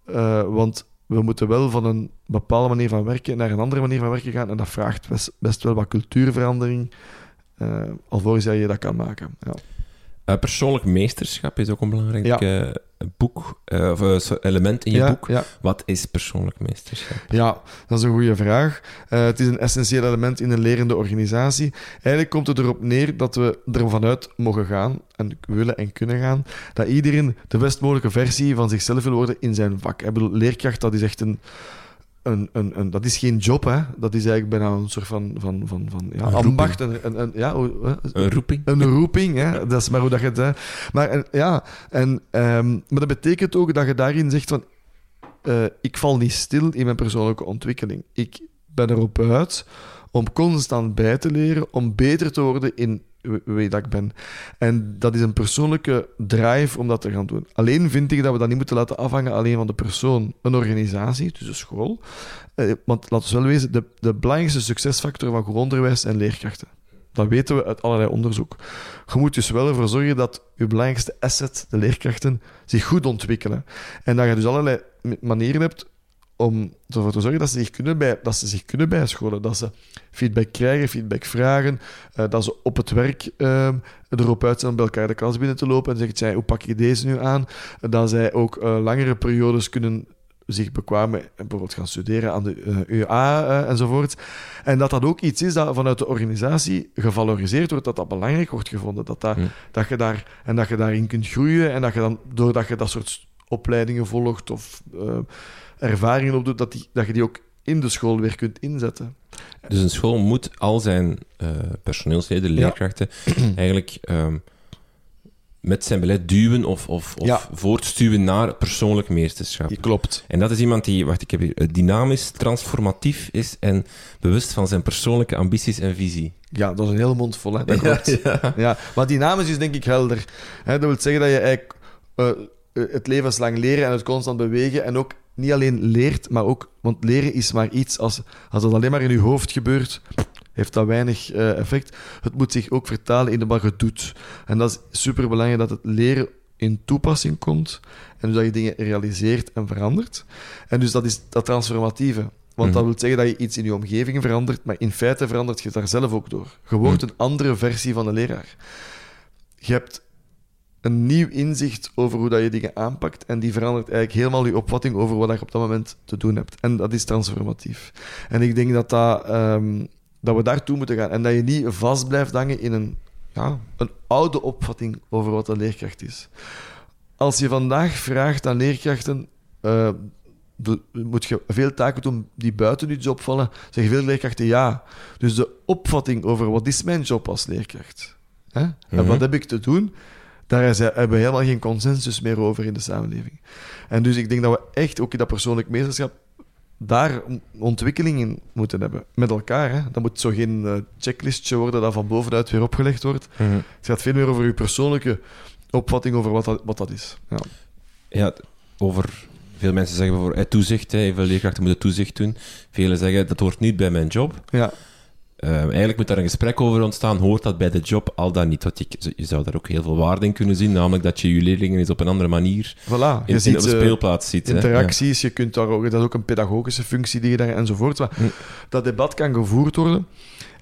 eh, want we moeten wel van een bepaalde manier van werken naar een andere manier van werken gaan. En dat vraagt best, best wel wat cultuurverandering, eh alvorens dat je dat kan maken. Ja. Eh, persoonlijk meesterschap is ook een belangrijk Ja. Boek, eh, of element in je ja, boek. Ja, Wat is persoonlijk meesterschap? ja, dat is een goede vraag. Eh, het is een essentieel element in een lerende organisatie. Eigenlijk komt het erop neer dat we ervan uit mogen gaan, en willen en kunnen gaan, dat iedereen de best mogelijke versie van zichzelf wil worden in zijn vak. Ik bedoel, leerkracht, dat is echt een... Een, een, een, dat is geen job, hè. Dat is eigenlijk bijna een soort van, van, van, van ja, Een ambacht. Een, een, een- ja? Een roeping? Een roeping, hè? dat is maar hoe dat je het... Hè? Maar en, ja, en, ehm, maar dat betekent ook dat je daarin zegt van... eh, ik val niet stil in mijn persoonlijke ontwikkeling. Ik ben erop uit om constant bij te leren, om beter te worden in wie- dat ik ben. En dat is een persoonlijke drive om dat te gaan doen. Alleen vind ik dat we dat niet moeten laten afhangen alleen van de persoon. Een organisatie, dus de school. Eh, want laten we wel wezen, de, de belangrijkste succesfactor van goed onderwijs zijn leerkrachten. Dat weten we uit allerlei onderzoek. Je moet dus wel ervoor zorgen dat je belangrijkste asset, de leerkrachten, zich goed ontwikkelen. En dat je dus allerlei manieren hebt om ervoor te zorgen dat ze zich kunnen, bij, dat ze zich kunnen bijscholen. Dat ze feedback krijgen, feedback vragen. eh, dat ze op het werk eh, erop uit zijn om bij elkaar de klas binnen te lopen en zeggen, "Tja, hoe pak je deze nu aan? Dat zij ook eh, langere periodes kunnen zich bekwamen en bijvoorbeeld gaan studeren aan de eh, UA enzovoort. En dat dat ook iets is dat vanuit de organisatie gevaloriseerd wordt, dat dat belangrijk wordt gevonden. Dat, dat, dat je daar, en dat je daarin kunt groeien en dat je dan, doordat je dat soort opleidingen volgt of ervaringen opdoet, dat, die, dat je die ook in de school weer kunt inzetten. Dus een school moet al zijn eh, personeelsleden, Ja. leerkrachten, eigenlijk ehm, met zijn beleid duwen of, of, of Ja. voortstuwen naar persoonlijk meesterschap. klopt. En dat is iemand die, wacht, ik heb hier, eh, dynamisch, transformatief is en bewust van zijn persoonlijke ambities en visie. Ja, dat is een hele mond vol, hè. dat klopt. Ja, maar dynamisch is denk ik helder. Hè, dat wil zeggen dat je eigenlijk eh, het levenslang leren en het constant bewegen en ook niet alleen leert, maar ook... Want leren is maar iets, als, als dat alleen maar in je hoofd gebeurt, heeft dat weinig eh, effect. Het moet zich ook vertalen in de wat je doet. En dat is superbelangrijk dat het leren in toepassing komt en dus dat je dingen realiseert en verandert. En dus dat is dat transformatieve. Want dat Mhm. wil zeggen dat je iets in je omgeving verandert, maar in feite verandert je daar zelf ook door. Je wordt een andere versie van de leraar. Je hebt een nieuw inzicht over hoe dat je dingen aanpakt en die verandert eigenlijk helemaal je opvatting over wat je op dat moment te doen hebt. En dat is transformatief. En ik denk dat, dat, ehm, dat we daartoe moeten gaan en dat je niet vast blijft hangen in een, ja, een oude opvatting over wat een leerkracht is. Als je vandaag vraagt aan leerkrachten, eh, de- moet je veel taken doen die buiten je job vallen, zeggen veel leerkrachten ja. Dus de opvatting over wat is mijn job als leerkracht? Hè? En Mhm. wat heb ik te doen? Daar hebben we helemaal geen consensus meer over in de samenleving. En dus ik denk dat we echt ook in dat persoonlijk meesterschap daar ontwikkeling in moeten hebben. Met elkaar. Hè? Dat moet zo geen eh, checklistje worden dat van bovenuit weer opgelegd wordt. Het gaat veel meer over je persoonlijke opvatting over wat dat, wat dat is. Ja. Ja, over... Veel mensen zeggen bijvoorbeeld toezicht, hè, veel leerkrachten moeten toezicht doen. Velen zeggen, dat hoort niet bij mijn job. Ja. Eh, eigenlijk moet daar een gesprek over ontstaan. Hoort dat bij de job, al dan niet? Want je, je zou daar ook heel veel waarde in kunnen zien, namelijk dat je je leerlingen eens op een andere manier Voilà, je in, in- ziet op de eh, speelplaats ziet. interacties, je kunt daar ook, dat is ook een pedagogische functie die je daar enzovoort. Maar Hm. dat debat kan gevoerd worden.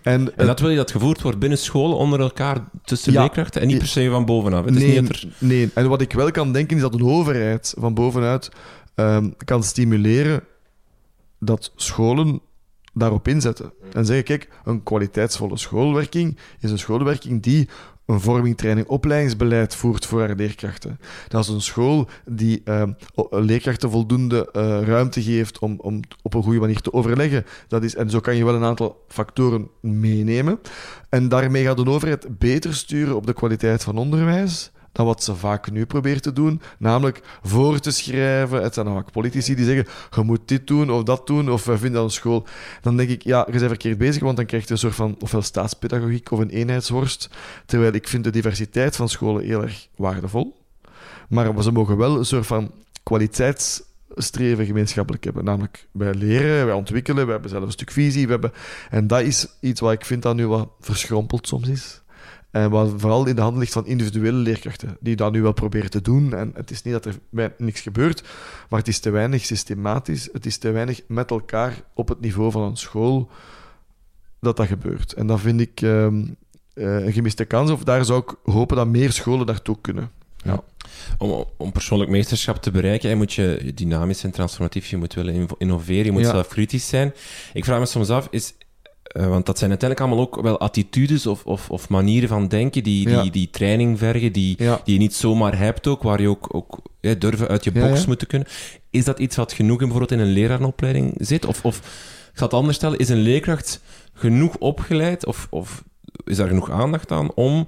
En. En dat wil je dat gevoerd wordt binnen scholen onder elkaar tussen Ja. leerkrachten en niet per se van bovenaf. Het is nee, niet dat er... nee, en wat ik wel kan denken is dat een overheid van bovenuit ehm, kan stimuleren dat scholen daarop inzetten. En zeggen, kijk, een kwaliteitsvolle schoolwerking is een schoolwerking die een vorming, training, opleidingsbeleid voert voor haar leerkrachten. Dat is een school die ehm, leerkrachten voldoende eh, ruimte geeft om, om op een goede manier te overleggen. Dat is, en zo kan je wel een aantal factoren meenemen. En daarmee gaat de overheid beter sturen op de kwaliteit van onderwijs dan wat ze vaak nu probeert te doen, namelijk voor te schrijven. Het zijn dan vaak politici die zeggen, je moet dit doen of dat doen, of we vinden dat een school. Dan denk ik, ja, je bent verkeerd bezig, want dan krijg je een soort van ofwel staatspedagogiek of een eenheidsworst. Terwijl ik vind de diversiteit van scholen heel erg waardevol. Maar ze mogen wel een soort van kwaliteitsstreven gemeenschappelijk hebben. Namelijk, wij leren, wij ontwikkelen, wij hebben zelf een stuk visie. We hebben... En dat is iets wat ik vind dat nu wat verschrompeld soms is. En wat vooral in de handen ligt van individuele leerkrachten, die dat nu wel proberen te doen. En het is niet dat er niks gebeurt, maar het is te weinig systematisch. Het is te weinig met elkaar op het niveau van een school dat dat gebeurt. En dat vind ik ehm, eh, een gemiste kans. Of daar zou ik hopen dat meer scholen daartoe kunnen. Om, om persoonlijk meesterschap te bereiken, hè, moet je dynamisch en transformatief, je moet willen innoveren, je moet Ja. zelf kritisch zijn. Ik vraag me soms af, is, eh, want dat zijn uiteindelijk allemaal ook wel attitudes of, of, of manieren van denken die, die, Ja. die training vergen, die, Ja. die je niet zomaar hebt ook, waar je ook, ook hè, durven uit je box ja. moeten kunnen. Is dat iets wat genoeg in, bijvoorbeeld in een leraaropleiding zit? Of, of ik zal het anders stellen, is een leerkracht genoeg opgeleid of, of is daar genoeg aandacht aan om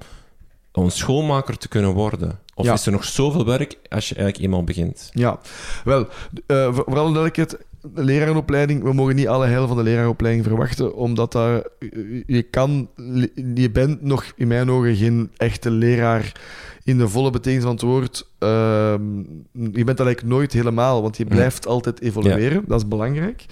een schoolmaker te kunnen worden? Of Ja. is er nog zoveel werk als je eigenlijk eenmaal begint? Ja, wel, eh, voor- vooral in duidelijkheid, de leraaropleiding, we mogen niet alle heil van de leraaropleiding verwachten, omdat daar, je kan, je bent nog in mijn ogen geen echte leraar in de volle betekenis van het woord. Ehm, je bent dat eigenlijk nooit helemaal, want je blijft altijd evolueren, dat is belangrijk.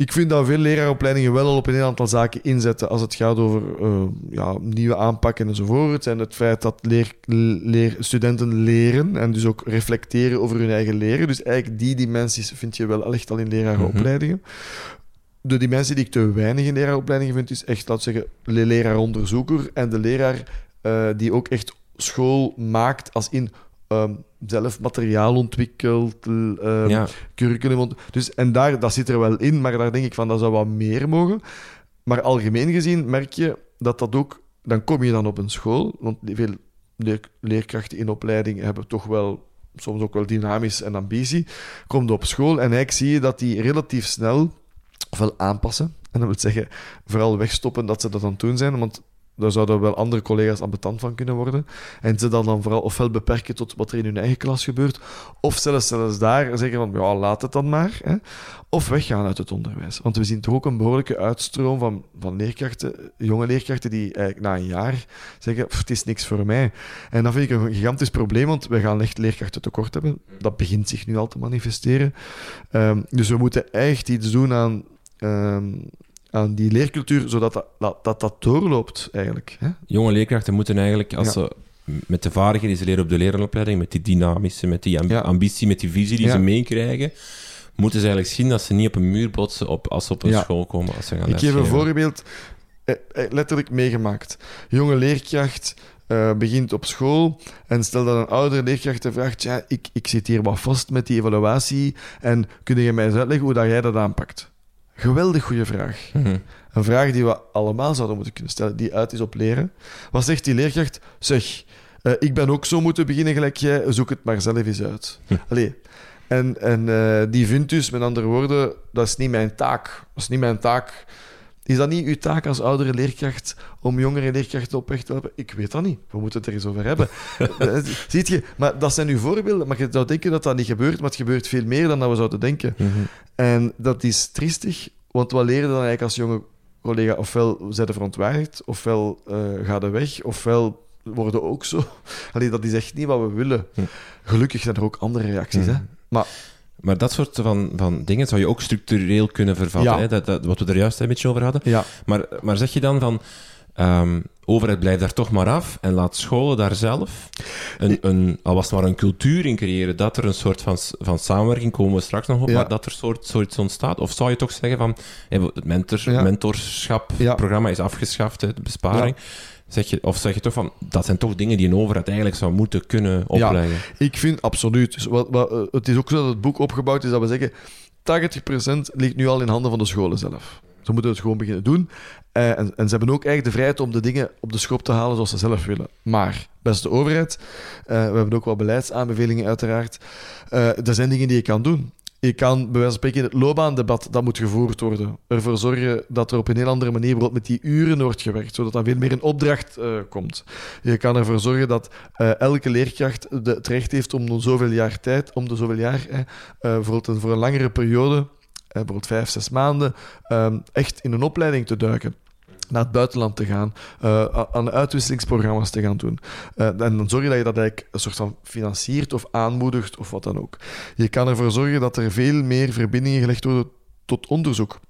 Ik vind dat veel leraaropleidingen wel al op een heel aantal zaken inzetten als het gaat over eh, ja, nieuwe aanpakken enzovoort. En het feit dat leer, leer, studenten leren en dus ook reflecteren over hun eigen leren. Dus eigenlijk die dimensies vind je wel echt al in leraaropleidingen. De dimensie die ik te weinig in leraaropleidingen vind, is echt, laten zeggen, de leraar-onderzoeker en de leraar eh, die ook echt school maakt als in ehm, zelf materiaal ontwikkelt, ehm, ja. curriculum. Dus, en daar, dat zit er wel in, maar daar denk ik van, dat zou wat meer mogen. Maar algemeen gezien merk je dat dat ook... Dan kom je dan op een school, want veel leer- leerkrachten in opleiding hebben toch wel soms ook wel dynamisch en ambitie. Komt op school en eigenlijk zie je dat die relatief snel ofwel aanpassen, en dat wil zeggen vooral wegstoppen dat ze dat aan het doen zijn, want daar zouden wel andere collega's ambetant van kunnen worden. En ze dan, dan vooral ofwel beperken tot wat er in hun eigen klas gebeurt, of zelfs, zelfs daar zeggen van, ja, laat het dan maar. Hè. Of weggaan uit het onderwijs. Want we zien toch ook een behoorlijke uitstroom van, van leerkrachten, jonge leerkrachten, die eigenlijk na een jaar zeggen, "Pff, het is niks voor mij. En dat vind ik een gigantisch probleem, want we gaan echt leerkrachten tekort hebben. Dat begint zich nu al te manifesteren. Ehm, dus we moeten echt iets doen aan... ehm, aan die leercultuur, zodat dat, dat, dat, dat doorloopt, eigenlijk. Hè? Jonge leerkrachten moeten eigenlijk, als Ja. ze met de vaardigheden die ze leren op de lerarenopleiding, met die dynamische, met die amb- Ja. ambitie, met die visie die Ja. ze meekrijgen, moeten ze eigenlijk zien dat ze niet op een muur botsen op, als ze op een school komen. Als ze gaan Ik geef een voorbeeld, eh, eh, letterlijk meegemaakt. Jonge leerkracht eh, begint op school en stel dat een oudere leerkracht vraagt, ja, ik, ik zit hier wat vast met die evaluatie en kun je mij eens uitleggen hoe dat jij dat aanpakt? Geweldig goede vraag. Mhm. Een vraag die we allemaal zouden moeten kunnen stellen, die uit is op leren. Wat zegt die leerkracht? Zeg, eh, ik ben ook zo moeten beginnen gelijk jij, zoek het maar zelf eens uit. Hm. Allee. En, en eh, die vindt dus, met andere woorden, dat is niet mijn taak. Dat is niet mijn taak. Is dat niet uw taak als oudere leerkracht om jongere leerkrachten op weg te helpen? Ik weet dat niet. We moeten het er eens over hebben. Eh, Ziet je? Maar dat zijn uw voorbeelden. Maar je zou denken dat dat niet gebeurt, maar het gebeurt veel meer dan dat we zouden denken. Mhm. En dat is triestig, want wat leren dan eigenlijk als jonge collega? Ofwel zijn verontwaardigd, ofwel eh gaan ze weg, ofwel worden ook zo. Allee, dat is echt niet wat we willen. Hm. Gelukkig zijn er ook andere reacties. Hè? Mhm. Maar Maar dat soort van, van dingen zou je ook structureel kunnen vervatten. Ja. Hè? Dat, dat, wat we er juist een beetje over hadden. Ja. Maar, maar zeg je dan van... ehm overheid blijft daar toch maar af en laat scholen daar zelf, een, een, al was het maar een cultuur in creëren, dat er een soort van, van samenwerking, komen we straks nog op, Ja. maar dat er soort, zoiets ontstaat? Of zou je toch zeggen van, het mentor, Ja. mentorschap-programma is afgeschaft, de besparing. Zeg je, of zeg je toch van, dat zijn toch dingen die een overheid eigenlijk zou moeten kunnen opleggen? Ik vind absoluut. Dus wat, wat, eh, het is ook zo dat het boek opgebouwd is dat we zeggen 80% ligt nu al in handen van de scholen zelf. Ze moeten het gewoon beginnen doen. Eh, en, en ze hebben ook eigenlijk de vrijheid om de dingen op de schop te halen zoals ze zelf willen. Maar, beste overheid, eh, we hebben ook wat beleidsaanbevelingen uiteraard. Eh, er zijn dingen die je kan doen. Je kan bij wijze van spreken het loopbaandebat, dat moet gevoerd worden. Ervoor zorgen dat er op een heel andere manier bijvoorbeeld met die uren wordt gewerkt, zodat dan veel meer een opdracht komt. Je kan ervoor zorgen dat elke leerkracht de, het recht heeft om de zoveel jaar tijd, om de zoveel jaar, bijvoorbeeld voor een langere periode, bijvoorbeeld vijf, zes maanden, ehm, echt in een opleiding te duiken. Naar het buitenland te gaan, eh, aan uitwisselingsprogramma's te gaan doen. Eh, en dan zorg je dat je dat eigenlijk een soort van financiert of aanmoedigt of wat dan ook. Je kan ervoor zorgen dat er veel meer verbindingen gelegd worden tot onderzoek.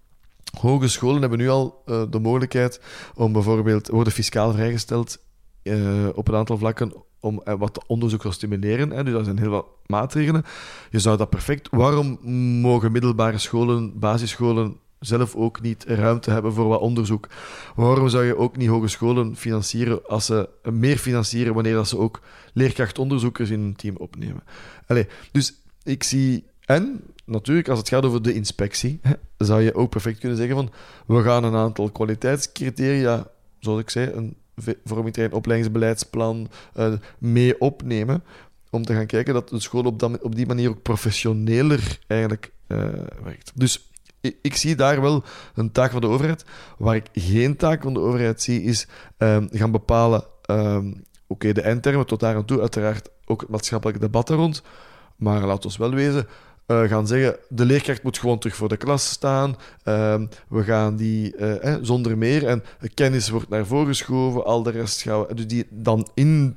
Hogescholen hebben nu al eh, de mogelijkheid om bijvoorbeeld, worden fiscaal vrijgesteld eh, op een aantal vlakken om eh, wat onderzoek te stimuleren. Dus dat zijn heel wat maatregelen. Je zou dat perfect... Waarom mogen middelbare scholen, basisscholen zelf ook niet ruimte hebben voor wat onderzoek? Waarom zou je ook niet hogescholen financieren als ze meer financieren wanneer dat ze ook leerkrachtonderzoekers in een team opnemen? Allee, dus ik zie... En natuurlijk, als het gaat over de inspectie, zou je ook perfect kunnen zeggen van we gaan een aantal kwaliteitscriteria, zoals ik zei, een vormingterrein opleidingsbeleidsplan eh, mee opnemen om te gaan kijken dat de school op, dat, op die manier ook professioneler eigenlijk eh, werkt. Dus ik, zie daar wel een taak van de overheid. Waar ik geen taak van de overheid zie, is ehm, gaan bepalen, ehm, oké, de eindtermen tot daar aan toe, uiteraard ook het maatschappelijk debat rond, maar laat ons wel wezen, eh, gaan zeggen, de leerkracht moet gewoon terug voor de klas staan. Ehm, we gaan die eh, zonder meer. En kennis wordt naar voren geschoven. Al de rest gaan we... Dus die dan in...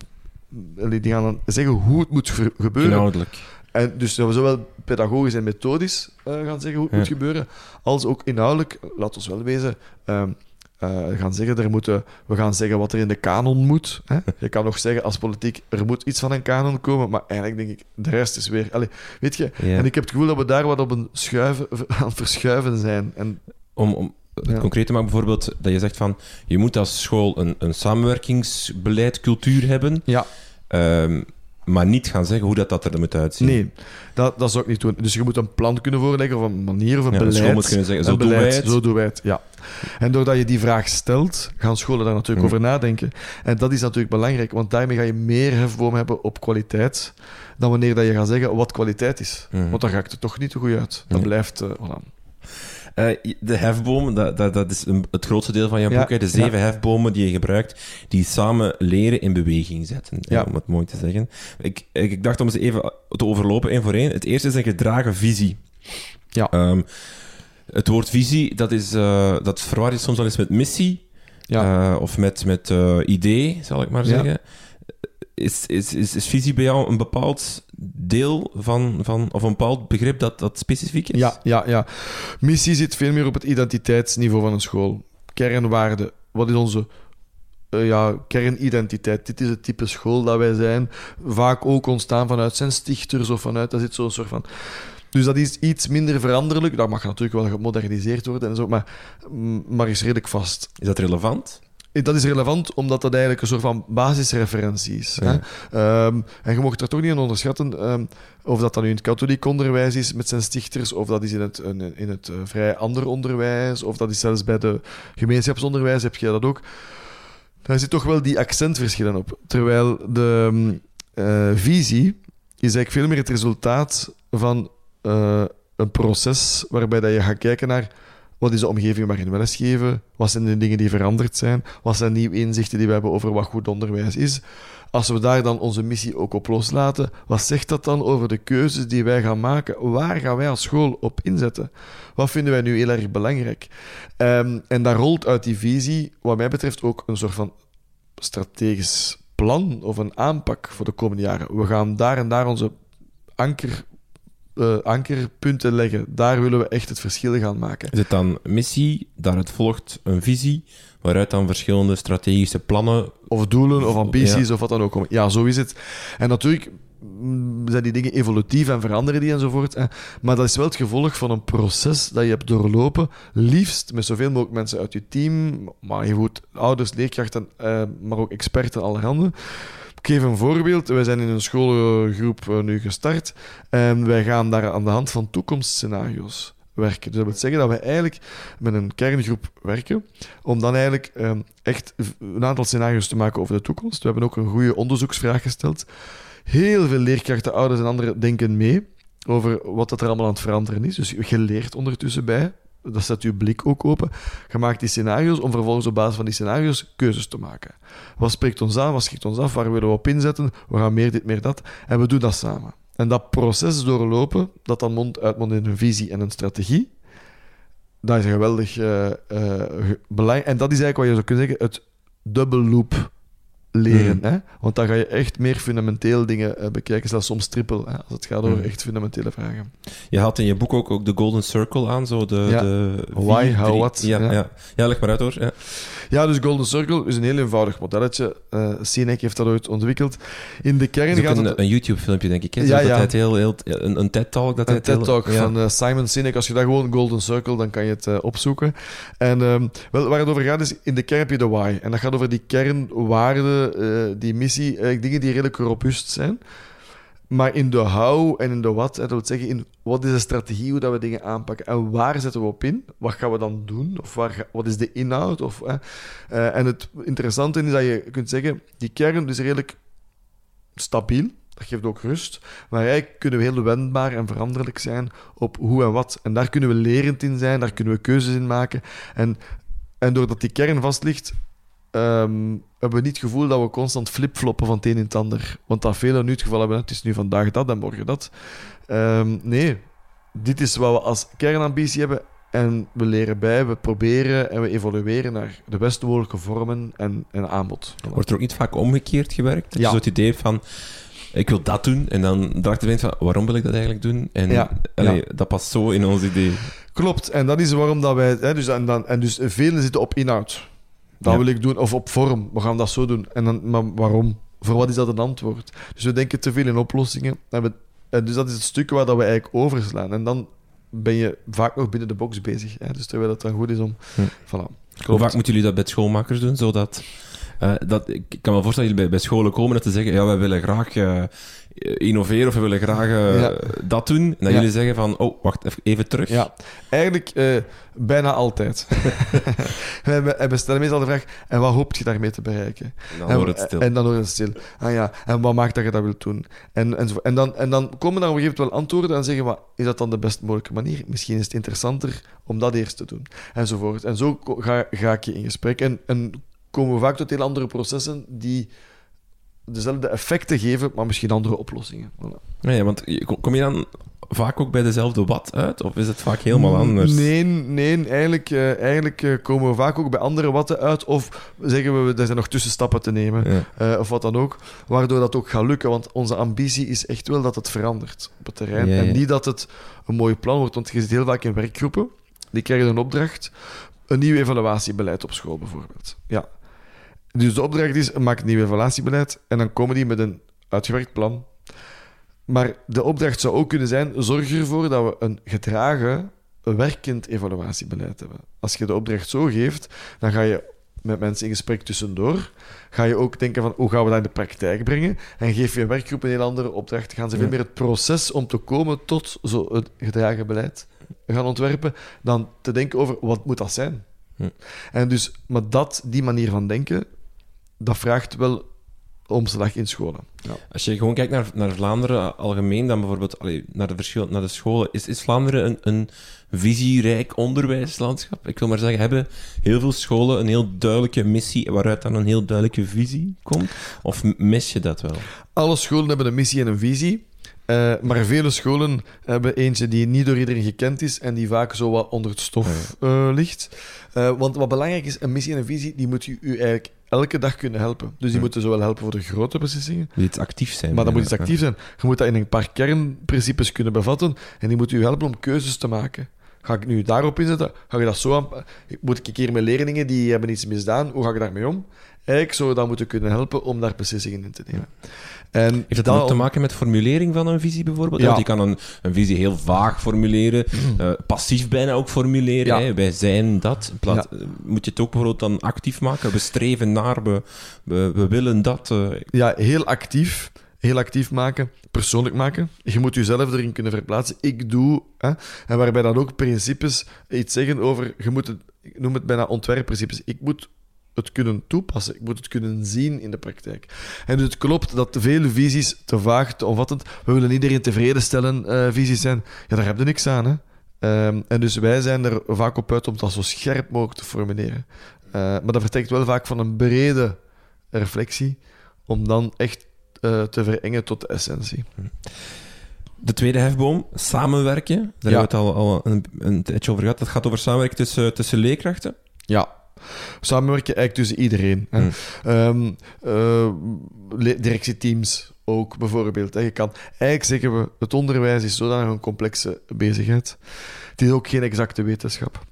Die gaan dan zeggen hoe het moet gebeuren. Inhoudelijk. En dus dat we zowel pedagogisch en methodisch eh, gaan zeggen hoe het Ja. moet gebeuren, als ook inhoudelijk, laat ons wel wezen, ehm, eh, gaan zeggen, er moeten, we gaan zeggen wat er in de kanon moet. Hè? Je kan nog zeggen als politiek, er moet iets van een kanon komen, maar eigenlijk denk ik, de rest is weer... Allee, weet je, Ja. en ik heb het gevoel dat we daar wat op een schuiven, aan het verschuiven zijn. En, Om, om het Ja. concreet te maken, bijvoorbeeld, dat je zegt van, je moet als school een, een samenwerkingsbeleid, cultuur hebben, ja, ehm, maar niet gaan zeggen hoe dat, dat er moet uitzien. nee, dat, dat zou ik niet doen. Dus je moet een plan kunnen voorleggen, of een manier, of een Ja, beleid. school moet kunnen zeggen, zo doen wij het. Zo doen wij het, ja. En doordat je die vraag stelt, gaan scholen daar natuurlijk Mhm. over nadenken. En dat is natuurlijk belangrijk, want daarmee ga je meer hefboom hebben op kwaliteit dan wanneer dat je gaat zeggen wat kwaliteit is. Mhm. Want dan ga ik er toch niet goed uit. Dat blijft... eh, voilà. Eh, de hefboom, dat, dat, dat is een- het grootste deel van je Ja, boek. Hè. De zeven hefbomen die je gebruikt, die samen leren in beweging zetten. Ja. om het mooi te zeggen. Ik, ik, ik dacht om ze even te overlopen, één voor één. Het eerste is een gedragen visie. Ja. Ehm, het woord visie, dat, is, eh, dat verwar je soms wel eens met missie. Ja. eh, of met, met idee, zal ik maar zeggen. Is, is, is, is visie bij jou een bepaald deel van, van of een bepaald begrip dat, dat specifiek is? Ja, ja, ja. Missie zit veel meer op het identiteitsniveau van een school. Kernwaarden. Wat is onze eh, ja, kernidentiteit? Dit is het type school dat wij zijn. Vaak ook ontstaan vanuit zijn stichters of vanuit... Dat zit zo'n soort van... Dus dat is iets minder veranderlijk. Dat mag natuurlijk wel gemoderniseerd worden en zo, maar, mm, maar is redelijk vast. Is dat relevant? Dat is relevant omdat dat eigenlijk een soort van basisreferentie is. Ja. Hè? Ehm, en je mocht er toch niet aan onderschatten ehm, of dat dan nu in het katholiek onderwijs is met zijn stichters, of dat is in het, in, in het eh, vrij ander onderwijs, of dat is zelfs bij de gemeenschapsonderwijs, heb je dat ook. Daar zit toch wel die accentverschillen op. Terwijl de mm, eh, visie is eigenlijk veel meer het resultaat van eh, een proces waarbij dat je gaat kijken naar wat is de omgeving waarin we lesgeven? Wat zijn de dingen die veranderd zijn? Wat zijn nieuwe inzichten die we hebben over wat goed onderwijs is? Als we daar dan onze missie ook op loslaten, wat zegt dat dan over de keuzes die wij gaan maken? Waar gaan wij als school op inzetten? Wat vinden wij nu heel erg belangrijk? Ehm, en daar rolt uit die visie, wat mij betreft, ook een soort van strategisch plan of een aanpak voor de komende jaren. We gaan daar en daar onze anker eh, ankerpunten leggen. Daar willen we echt het verschil gaan maken. Is het dan missie, daaruit volgt een visie, waaruit dan verschillende strategische plannen... Of doelen, of ambities, of wat dan ook. komen. Ja, zo is het. En natuurlijk mm, zijn die dingen evolutief en veranderen die enzovoort. Maar dat is wel het gevolg van een proces dat je hebt doorlopen. Liefst met zoveel mogelijk mensen uit je team. Maar je moet ouders, leerkrachten, eh, maar ook experten allerhande. Ik geef een voorbeeld. Wij zijn in een schoolgroep eh, nu gestart. En wij gaan daar aan de hand van toekomstscenario's werken. Dus dat wil zeggen dat we eigenlijk met een kerngroep werken, om dan eigenlijk ehm, echt een aantal scenario's te maken over de toekomst. We hebben ook een goede onderzoeksvraag gesteld. Heel veel leerkrachten, ouders en anderen denken mee over wat dat er allemaal aan het veranderen is. Dus je leert ondertussen bij. Dat zet je blik ook open. Je maakt die scenario's om vervolgens op basis van die scenario's keuzes te maken. Wat spreekt ons aan? Wat schiet ons af? Waar willen we op inzetten? We gaan meer dit, meer dat. En we doen dat samen. En dat proces doorlopen, dat dan mond uitmondt in een visie en een strategie, dat is een geweldig uh, uh, belangrijk. En dat is eigenlijk wat je zou kunnen zeggen, het double loop leren. Hmm. Hè? Want dan ga je echt meer fundamenteel dingen uh, bekijken, zelfs soms triple, hè? als het gaat over Hmm. echt fundamentele vragen. Je had in je boek ook, ook de Golden Circle aan, zo de... Ja. de Why, how, what, Ja, ja. ja. Ja. leg maar uit hoor. Ja. Ja, dus Golden Circle is een heel eenvoudig modelletje. Uh, Sinek heeft dat ooit ontwikkeld. In de kern Dat gaat een, het... een YouTube-filmpje, denk ik. Hè? Ja, dat ja. het heel, heel, een, een TED-talk. Dat Een heel- TED-talk ja. van eh, Simon Sinek. Als je daar gewoon Golden Circle, dan kan je het eh, opzoeken. En ehm, wel, waar het over gaat is, in de kern heb je de why. En dat gaat over die kernwaarden, eh, die missie, eh, dingen die redelijk robuust zijn. Maar in de how en in de wat, dat wil zeggen, in wat is de strategie, hoe dat we dingen aanpakken en waar zetten we op in? Wat gaan we dan doen? Of waar, wat is de inhoud? Of, eh, en het interessante is dat je kunt zeggen, die kern is redelijk stabiel. Dat geeft ook rust. Maar eigenlijk kunnen we heel wendbaar en veranderlijk zijn op hoe en wat. En daar kunnen we lerend in zijn, daar kunnen we keuzes in maken. En, en doordat die kern vast ligt, ehm, hebben we niet het gevoel dat we constant flipfloppen van het een in het ander. Want dat velen nu het geval hebben, het is nu vandaag dat en morgen dat. Ehm, nee, dit is wat we als kernambitie hebben. En we leren bij, we proberen en we evolueren naar de best mogelijke vormen en, en aanbod. Wordt er ook niet vaak omgekeerd gewerkt? Ja. zo het idee van... Ik wil dat doen. En dan dacht je van... Waarom wil ik dat eigenlijk doen? En Ja, allee, ja. dat past zo in ons idee. Klopt, en dat is waarom dat wij. Hè, dus, en, dan, en dus velen zitten op inhoud. Dat Ja. wil ik doen, of op vorm. We gaan dat zo doen. En dan, maar waarom? Voor wat is dat een antwoord? Dus we denken te veel in oplossingen. En we, en dus dat is het stuk waar dat we eigenlijk overslaan. En dan ben je vaak nog binnen de box bezig. Hè? Dus terwijl het dan goed is om. Hm. Voilà. Hoe vaak moeten jullie dat bij schoolmakers doen? Zodat, eh, dat, ik kan me voorstellen dat jullie bij, bij scholen komen en te zeggen, ja, wij willen graag eh, innoveren of we willen graag eh, Ja. dat doen. En dat Ja. jullie zeggen van, oh, wacht even, terug. Ja, eigenlijk eh, bijna altijd. we, stellen meestal de vraag: en wat hoop je daarmee te bereiken? En dan en, wordt het stil. En dan wordt het stil. Ah ja, en wat maakt dat je dat wilt doen? En, en, zo- en, dan, en dan komen daar op een gegeven moment wel antwoorden en zeggen, wat, is dat dan de best mogelijke manier? Misschien is het interessanter om dat eerst te doen. Enzovoort. En zo ga, ga ik je in gesprek. En, en komen we vaak tot heel andere processen die dezelfde effecten geven, maar misschien andere oplossingen. Voilà. Nee, want kom je dan vaak ook bij dezelfde wat uit? Of is het vaak helemaal anders? Nee, nee eigenlijk, eh, eigenlijk eh, komen we vaak ook bij andere watten uit. Of zeggen we, er zijn nog tussenstappen te nemen. Ja. eh, of wat dan ook. Waardoor dat ook gaat lukken. Want onze ambitie is echt wel dat het verandert op het terrein. Ja, ja. En niet dat het een mooi plan wordt. Want je zit heel vaak in werkgroepen. Die krijgen een opdracht. Een nieuw evaluatiebeleid op school bijvoorbeeld. Ja. Dus de opdracht is, maak een nieuw evaluatiebeleid. En dan komen die met een uitgewerkt plan. Maar de opdracht zou ook kunnen zijn: zorg ervoor dat we een gedragen, werkend evaluatiebeleid hebben. Als je de opdracht zo geeft, dan ga je met mensen in gesprek tussendoor. Ga je ook denken van hoe gaan we dat in de praktijk brengen? En geef je een werkgroep een heel andere opdracht. Gaan ze veel meer het proces om te komen tot zo'n gedragen beleid gaan ontwerpen, dan te denken over wat moet dat zijn. Hm. En dus, maar dat, die manier van denken, dat vraagt wel omslag in scholen. Ja. Als je gewoon kijkt naar, naar Vlaanderen algemeen, dan bijvoorbeeld allee, naar, de verschil, naar de scholen, is, is Vlaanderen een, een visierijk onderwijslandschap? Ik wil maar zeggen, hebben heel veel scholen een heel duidelijke missie waaruit dan een heel duidelijke visie komt? Of mis je dat wel? Alle scholen hebben een missie en een visie. eh, maar vele scholen hebben eentje die niet door iedereen gekend is en die vaak zo wat onder het stof eh, ligt. Eh, want wat belangrijk is, een missie en een visie, die moet u, u eigenlijk elke dag kunnen helpen. Dus die moeten zowel helpen voor de grote beslissingen, Moet iets actief zijn. maar dat moet iets actief zijn. Je moet dat in een paar kernprincipes kunnen bevatten en die moeten u helpen om keuzes te maken. Ga ik nu daarop inzetten? Ga je dat zo aan... Moet ik een keer met leerlingen die hebben iets misdaan, hoe ga ik daarmee om? Eigenlijk zou je dat moeten kunnen helpen om daar beslissingen in te nemen. En Heeft dat ook te maken met formulering van een visie bijvoorbeeld? Ja. Want je kan een, een visie heel vaag formuleren, eh, passief bijna ook formuleren. Ja. Hè? Wij zijn dat. Eh, Moet je het ook bijvoorbeeld dan actief maken? We streven naar, we, we, we willen dat. eh. Ja, heel actief. Heel actief maken, persoonlijk maken. Je moet jezelf erin kunnen verplaatsen. Ik doe. Hè? En waarbij dan ook principes iets zeggen over. Je moet het, ik noem het bijna ontwerpprincipes. Ik moet het kunnen toepassen. Ik moet het kunnen zien in de praktijk. En dus het klopt dat veel visies te vaag, te omvattend. We willen iedereen tevreden stellen, eh, visies zijn. Ja, daar heb je niks aan. Hè? Ehm, en dus wij zijn er vaak op uit om dat zo scherp mogelijk te formuleren. Eh, maar dat vertrekt wel vaak van een brede reflectie, om dan echt eh, te verengen tot de essentie. De tweede hefboom, samenwerken. Daar Ja. hebben we het al, al een, een tijdje over gehad. Dat gaat over samenwerken tussen, tussen leerkrachten. Ja. Samenwerken eigenlijk tussen iedereen. Hè. Hmm. Ehm, eh, directieteams ook bijvoorbeeld. Hè. Je kan eigenlijk zeggen we, het onderwijs is zodanig een complexe bezigheid. Het is ook geen exacte wetenschap.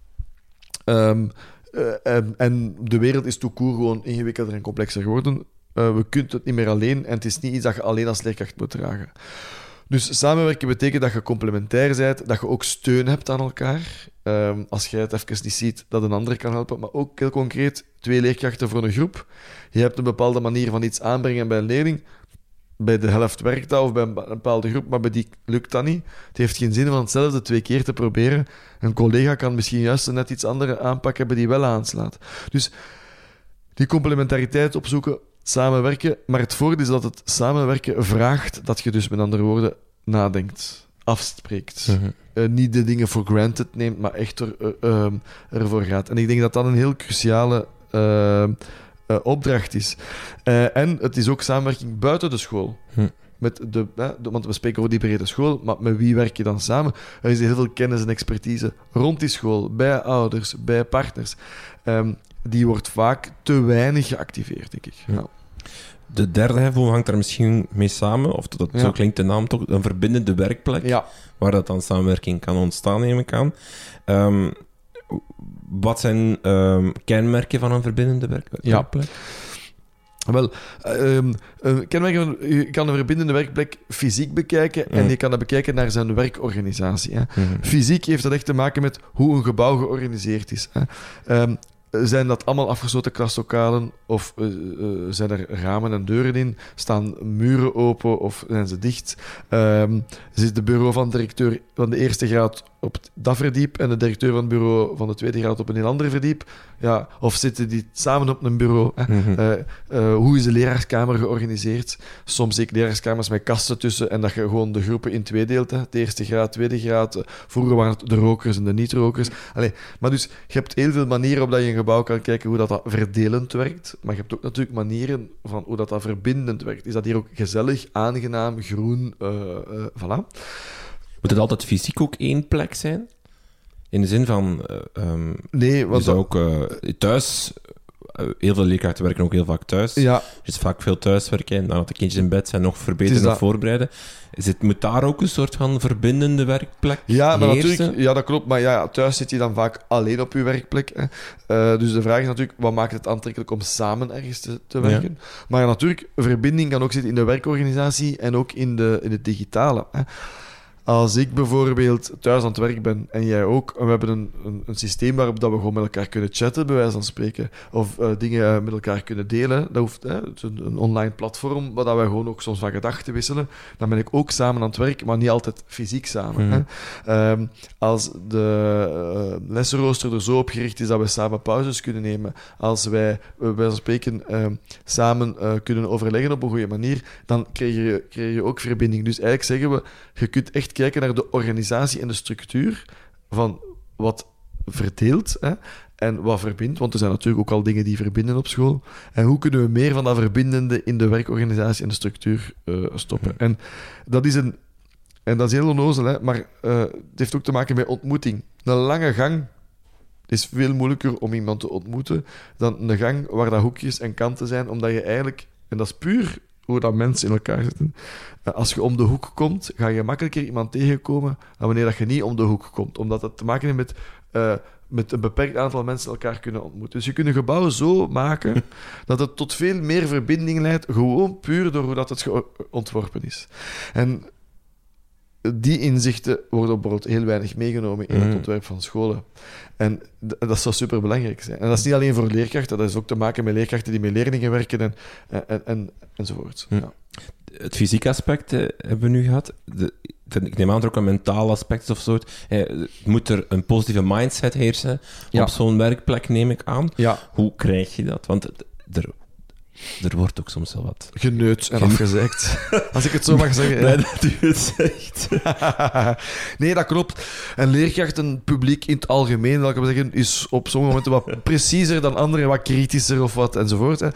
Ehm, eh, en, en de wereld is court gewoon ingewikkelder en complexer geworden. Eh, we kunnen het niet meer alleen en het is niet iets dat je alleen als leerkracht moet dragen. Dus samenwerken betekent dat je complementair bent, dat je ook steun hebt aan elkaar. Ehm, als jij het even niet ziet, dat een ander kan helpen. Maar ook heel concreet, twee leerkrachten voor een groep. Je hebt een bepaalde manier van iets aanbrengen bij een leerling. Bij de helft werkt dat, of bij een bepaalde groep, maar bij die lukt dat niet. Het heeft geen zin om hetzelfde twee keer te proberen. Een collega kan misschien juist een net iets andere aanpak hebben die wel aanslaat. Dus die complementariteit opzoeken, samenwerken. Maar het voordeel is dat het samenwerken vraagt dat je dus met andere woorden nadenkt, afspreekt. Eh, niet de dingen voor granted neemt, maar echt er, eh, ehm, ervoor gaat. En ik denk dat dat een heel cruciale eh, eh, opdracht is. En het is ook samenwerking buiten de school. Hm. Met de, want we spreken over die brede school, maar met wie werk je dan samen? Er is heel veel kennis en expertise rond die school, bij ouders, bij partners. Ehm, die wordt vaak te weinig geactiveerd, denk ik. Ja. De derde hefboom hangt daar misschien mee samen, of dat, Ja. zo klinkt de naam toch, een verbindende werkplek. ja. waar dat dan samenwerking kan ontstaan, neem ik aan. Ehm, wat zijn ehm, kenmerken van een verbindende werk Ja. werkplek? Wel, kenmerk, je kan een verbindende werkplek fysiek bekijken en Mm. je kan dat bekijken naar zijn werkorganisatie. Hè. Mhm. Fysiek heeft dat echt te maken met hoe een gebouw georganiseerd is. Hè. Zijn dat allemaal afgesloten klaslokalen of eh, eh, zijn er ramen en deuren in? Staan muren open of zijn ze dicht? Ehm, zit de bureau van de directeur van de eerste graad op dat verdiep en de directeur van het bureau van de tweede graad op een heel ander verdiep? Ja, of zitten die samen op een bureau? Hè? Mhm. Eh, eh, hoe is de leraarskamer georganiseerd? Soms zie ik leraarskamers met kasten tussen en dat je gewoon de groepen in twee deelt. Hè? De eerste graad, tweede graad. Eh, Vroeger waren het de rokers en de niet-rokers. Maar dus je hebt heel veel manieren op dat je gebouw kan kijken hoe dat, dat verdelend werkt. Maar je hebt ook natuurlijk manieren van hoe dat, dat verbindend werkt. Is dat hier ook gezellig, aangenaam, groen? eh, voilà. Moet het altijd fysiek ook één plek zijn? In de zin van, ehm, Nee, want zou ook thuis... eh, heel veel leerkrachten werken ook heel vaak thuis. ja, Er is vaak veel thuiswerken. En nadat de kindjes in bed zijn, nog verbeteren, dat- voorbereiden. Is het, moet daar ook een soort van verbindende werkplek Ja, maar heersen? natuurlijk, ja, dat klopt. Maar ja, thuis zit je dan vaak alleen op je werkplek. Hè. Eh, dus de vraag is natuurlijk, wat maakt het aantrekkelijk om samen ergens te, te Ja. werken? Maar ja, natuurlijk, verbinding kan ook zitten in de werkorganisatie en ook in, de, in het digitale. Hè. Als ik bijvoorbeeld thuis aan het werk ben en jij ook, en we hebben een, een, een systeem waarop dat we gewoon met elkaar kunnen chatten, bij wijze van spreken, of eh, dingen met elkaar kunnen delen, dat hoeft, hè, het is een, een online platform waar dat we gewoon ook soms van gedachten wisselen, dan ben ik ook samen aan het werk, maar niet altijd fysiek samen. Mhm. Hè. Ehm, als de uh, lessenrooster er zo op gericht is dat we samen pauzes kunnen nemen, als wij eh, bij wijze van spreken ehm, samen eh, kunnen overleggen op een goede manier, dan krijg je, krijg je ook verbinding. Dus eigenlijk zeggen we, je kunt echt kijken naar de organisatie en de structuur van wat verdeelt hè, en wat verbindt. Want er zijn natuurlijk ook al dingen die verbinden op school. En hoe kunnen we meer van dat verbindende in de werkorganisatie en de structuur eh, stoppen? En dat is een en dat is heel onnozel, hè, maar eh, het heeft ook te maken met ontmoeting. Een lange gang is veel moeilijker om iemand te ontmoeten dan een gang waar dat hoekjes en kanten zijn, omdat je eigenlijk, en dat is puur hoe dat mensen in elkaar zitten. Eh, Als je om de hoek komt, ga je makkelijker iemand tegenkomen dan wanneer dat je niet om de hoek komt. Omdat het te maken heeft met, eh, met een beperkt aantal mensen elkaar kunnen ontmoeten. Dus je kunt een gebouw zo maken dat het tot veel meer verbinding leidt, gewoon puur door hoe dat het ontworpen is. En die inzichten worden bijvoorbeeld heel weinig meegenomen in het Mhm. ontwerp van scholen. En dat zou superbelangrijk zijn. En dat is niet alleen voor leerkrachten, dat is ook te maken met leerkrachten die met leerlingen werken en, en, en, enzovoort. Hm. Ja. Het fysieke aspect eh, hebben we nu gehad. De, ik neem aan dat er ook een mentaal aspect is of zo. Eh, moet er een positieve mindset heersen Ja. op zo'n werkplek, neem ik aan. ja, Hoe krijg je dat? Want er, er wordt ook soms wel wat. geneut en afgezeikt. Als ik het zo mag zeggen. Nee, dat u het zegt. nee, dat klopt. En leerkrachten, publiek in het algemeen, laat ik zeggen, is op sommige momenten wat preciezer dan anderen, wat kritischer of wat enzovoort. Hè.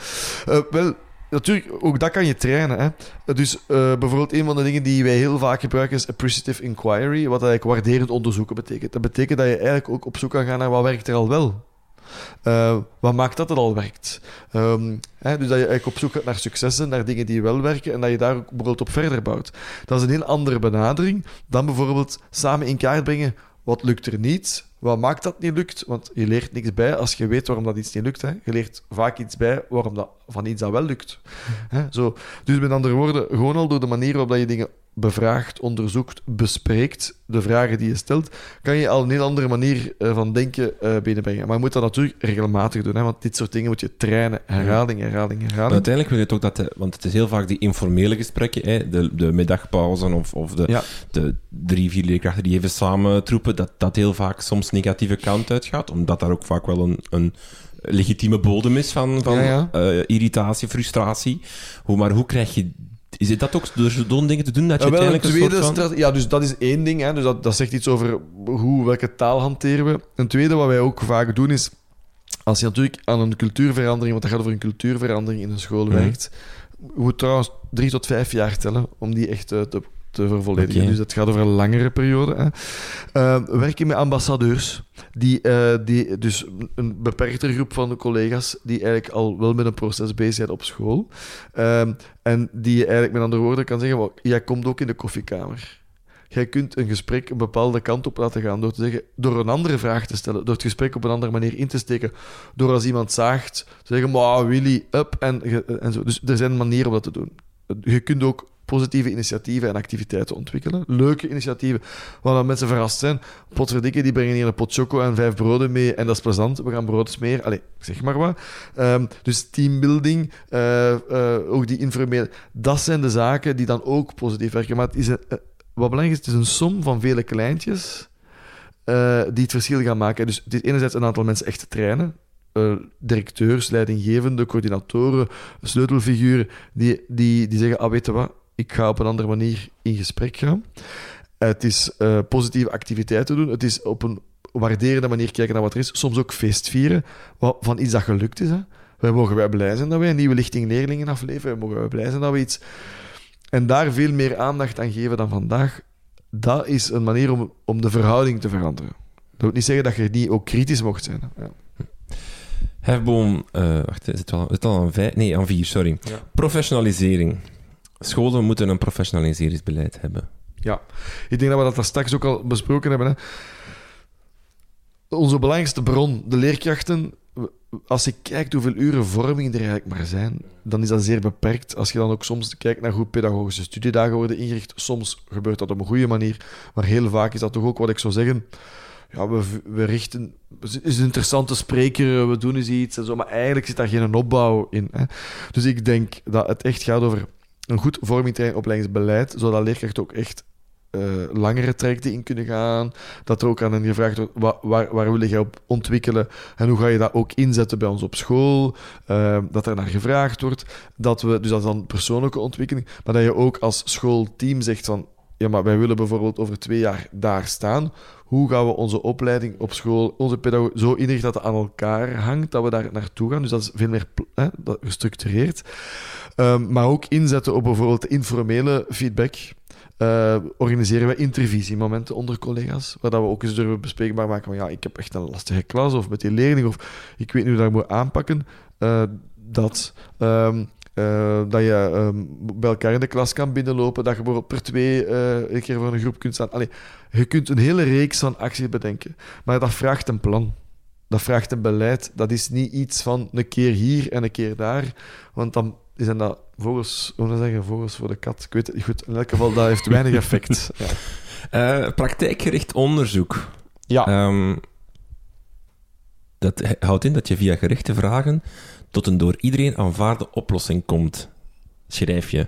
Eh, wel, natuurlijk, ook dat kan je trainen. Hè. Dus eh, bijvoorbeeld een van de dingen die wij heel vaak gebruiken is appreciative inquiry, wat eigenlijk waarderend onderzoeken betekent. Dat betekent dat je eigenlijk ook op zoek kan gaan naar wat werkt er al wel. Eh, wat maakt dat het al werkt? Ehm, hè, dus dat je eigenlijk op zoek gaat naar successen, naar dingen die wel werken en dat je daar ook bijvoorbeeld op verder bouwt. Dat is een heel andere benadering dan bijvoorbeeld samen in kaart brengen wat lukt er niet, wat maakt dat niet lukt, want je leert niks bij als je weet waarom dat iets niet lukt. Hè. Je leert vaak iets bij waarom dat, van iets dat wel lukt. Hè, zo. Dus met andere woorden, gewoon al door de manier waarop dat je dingen bevraagt, onderzoekt, bespreekt, de vragen die je stelt, kan je al een heel andere manier eh, van denken eh, binnenbrengen. Maar je moet dat natuurlijk regelmatig doen, hè, want dit soort dingen moet je trainen. Herhaling, herhaling, Maar herhaling. uiteindelijk wil je toch dat... De, want het is heel vaak die informele gesprekken, hè, de, de middagpauzen of, of de, Ja. de drie, vier leerkrachten die even samen troepen, dat dat heel vaak soms negatieve kant uitgaat, omdat daar ook vaak wel een... een legitieme bodem is van, van Ja, ja. eh, irritatie, frustratie. Hoe, maar hoe krijg je... Is het dat ook door zo'n dingen te doen, dat je Ja, een uiteindelijk een tweede soort van... ja, dus dat is één ding. Hè. Dus dat, dat zegt iets over hoe, welke taal hanteren we. Een tweede wat wij ook vaak doen is, als je natuurlijk aan een cultuurverandering, want dat gaat over een cultuurverandering in een school Mhm. werkt, je moet trouwens drie tot vijf jaar tellen om die echt te, te vervolledigen. Dus het gaat over een langere periode. Hè. Eh, we werken met ambassadeurs, die, eh, die, dus een beperktere groep van de collega's die eigenlijk al wel met een proces bezig zijn op school. Ehm, en die je eigenlijk met andere woorden kan zeggen, "Wel, jij komt ook in de koffiekamer. Jij kunt een gesprek een bepaalde kant op laten gaan door te zeggen, door een andere vraag te stellen, door het gesprek op een andere manier in te steken, door als iemand zaagt, te zeggen, maar Willy, up, en, en zo. Dus er zijn manieren om dat te doen. Je kunt ook positieve initiatieven en activiteiten ontwikkelen. Leuke initiatieven, waar mensen verrast zijn. Potverdikke, die brengen hier een pot choco en vijf broden mee en dat is plezant. We gaan brood smeren. Allee, zeg maar wat. Ehm, dus teambuilding, eh, eh, ook die informele... Dat zijn de zaken die dan ook positief werken. Maar het is eh, wat belangrijk is, het is een som van vele kleintjes die het verschil gaan maken. Dus het is enerzijds een aantal mensen echt te trainen. Directeurs, leidinggevende, coördinatoren, sleutelfiguren, die, die, die zeggen, ah, weet je wat, ik ga op een andere manier in gesprek gaan. Het is eh, positieve activiteiten doen. Het is op een waarderende manier kijken naar wat er is. Soms ook feestvieren wat, van iets dat gelukt is. Hè. Wij mogen wij blij zijn dat wij een nieuwe lichting leerlingen afleveren. Wij mogen wij blij zijn dat we iets... En daar veel meer aandacht aan geven dan vandaag, dat is een manier om, om de verhouding te veranderen. Dat wil niet zeggen dat je niet ook kritisch mocht zijn. hè. Ja. Hefboom, eh wacht, is het al, is het al aan vijf? Nee, aan vier, sorry. Ja. Professionalisering. Scholen moeten een professionaliseringsbeleid hebben. Ja, ik denk dat we dat straks ook al besproken hebben. Hè. Onze belangrijkste bron, de leerkrachten. Als je kijkt hoeveel uren vorming er eigenlijk maar zijn, dan is dat zeer beperkt. Als je dan ook soms kijkt naar hoe pedagogische studiedagen worden ingericht, soms gebeurt dat op een goede manier, maar heel vaak is dat toch ook wat ik zou zeggen. Ja, we, we richten. Het is een interessante spreker, we doen eens iets en zo, maar eigenlijk zit daar geen opbouw in. Hè. Dus ik denk dat het echt gaat over een goed vorming opleidingsbeleid, zodat leerkrachten ook echt eh, langere trajecten in kunnen gaan. Dat er ook aan hen gevraagd wordt, wa- waar, waar wil je op ontwikkelen en hoe ga je dat ook inzetten bij ons op school. Eh, dat er naar gevraagd wordt. Dat we, dus dat is dan persoonlijke ontwikkeling, maar dat je ook als schoolteam zegt van ja, maar wij willen bijvoorbeeld over twee jaar daar staan. Hoe gaan we onze opleiding op school, onze pedagogie zo inrichten dat het aan elkaar hangt, dat we daar naartoe gaan. Dus dat is veel meer hè, gestructureerd. Um, maar ook inzetten op bijvoorbeeld informele feedback. Uh, organiseren we intervisiemomenten onder collega's, waar dat we ook eens durven bespreekbaar maken van ja, ik heb echt een lastige klas, of met die leerling, of ik weet niet hoe dat ik moet aanpakken. Uh, dat, um, uh, dat je um, bij elkaar in de klas kan binnenlopen, dat je bijvoorbeeld per twee een keer voor een groep kunt staan. Allee, je kunt een hele reeks van acties bedenken, maar dat vraagt een plan. Dat vraagt een beleid. Dat is niet iets van een keer hier en een keer daar, want dan zijn dat vogels, hoe zeggen, vogels voor de kat. Ik weet het niet goed. In elk geval, dat heeft weinig effect. ja. Uh, praktijkgericht onderzoek. Ja. Um, dat houdt in dat je via gerichte vragen tot een door iedereen aanvaarde oplossing komt. Schrijf je.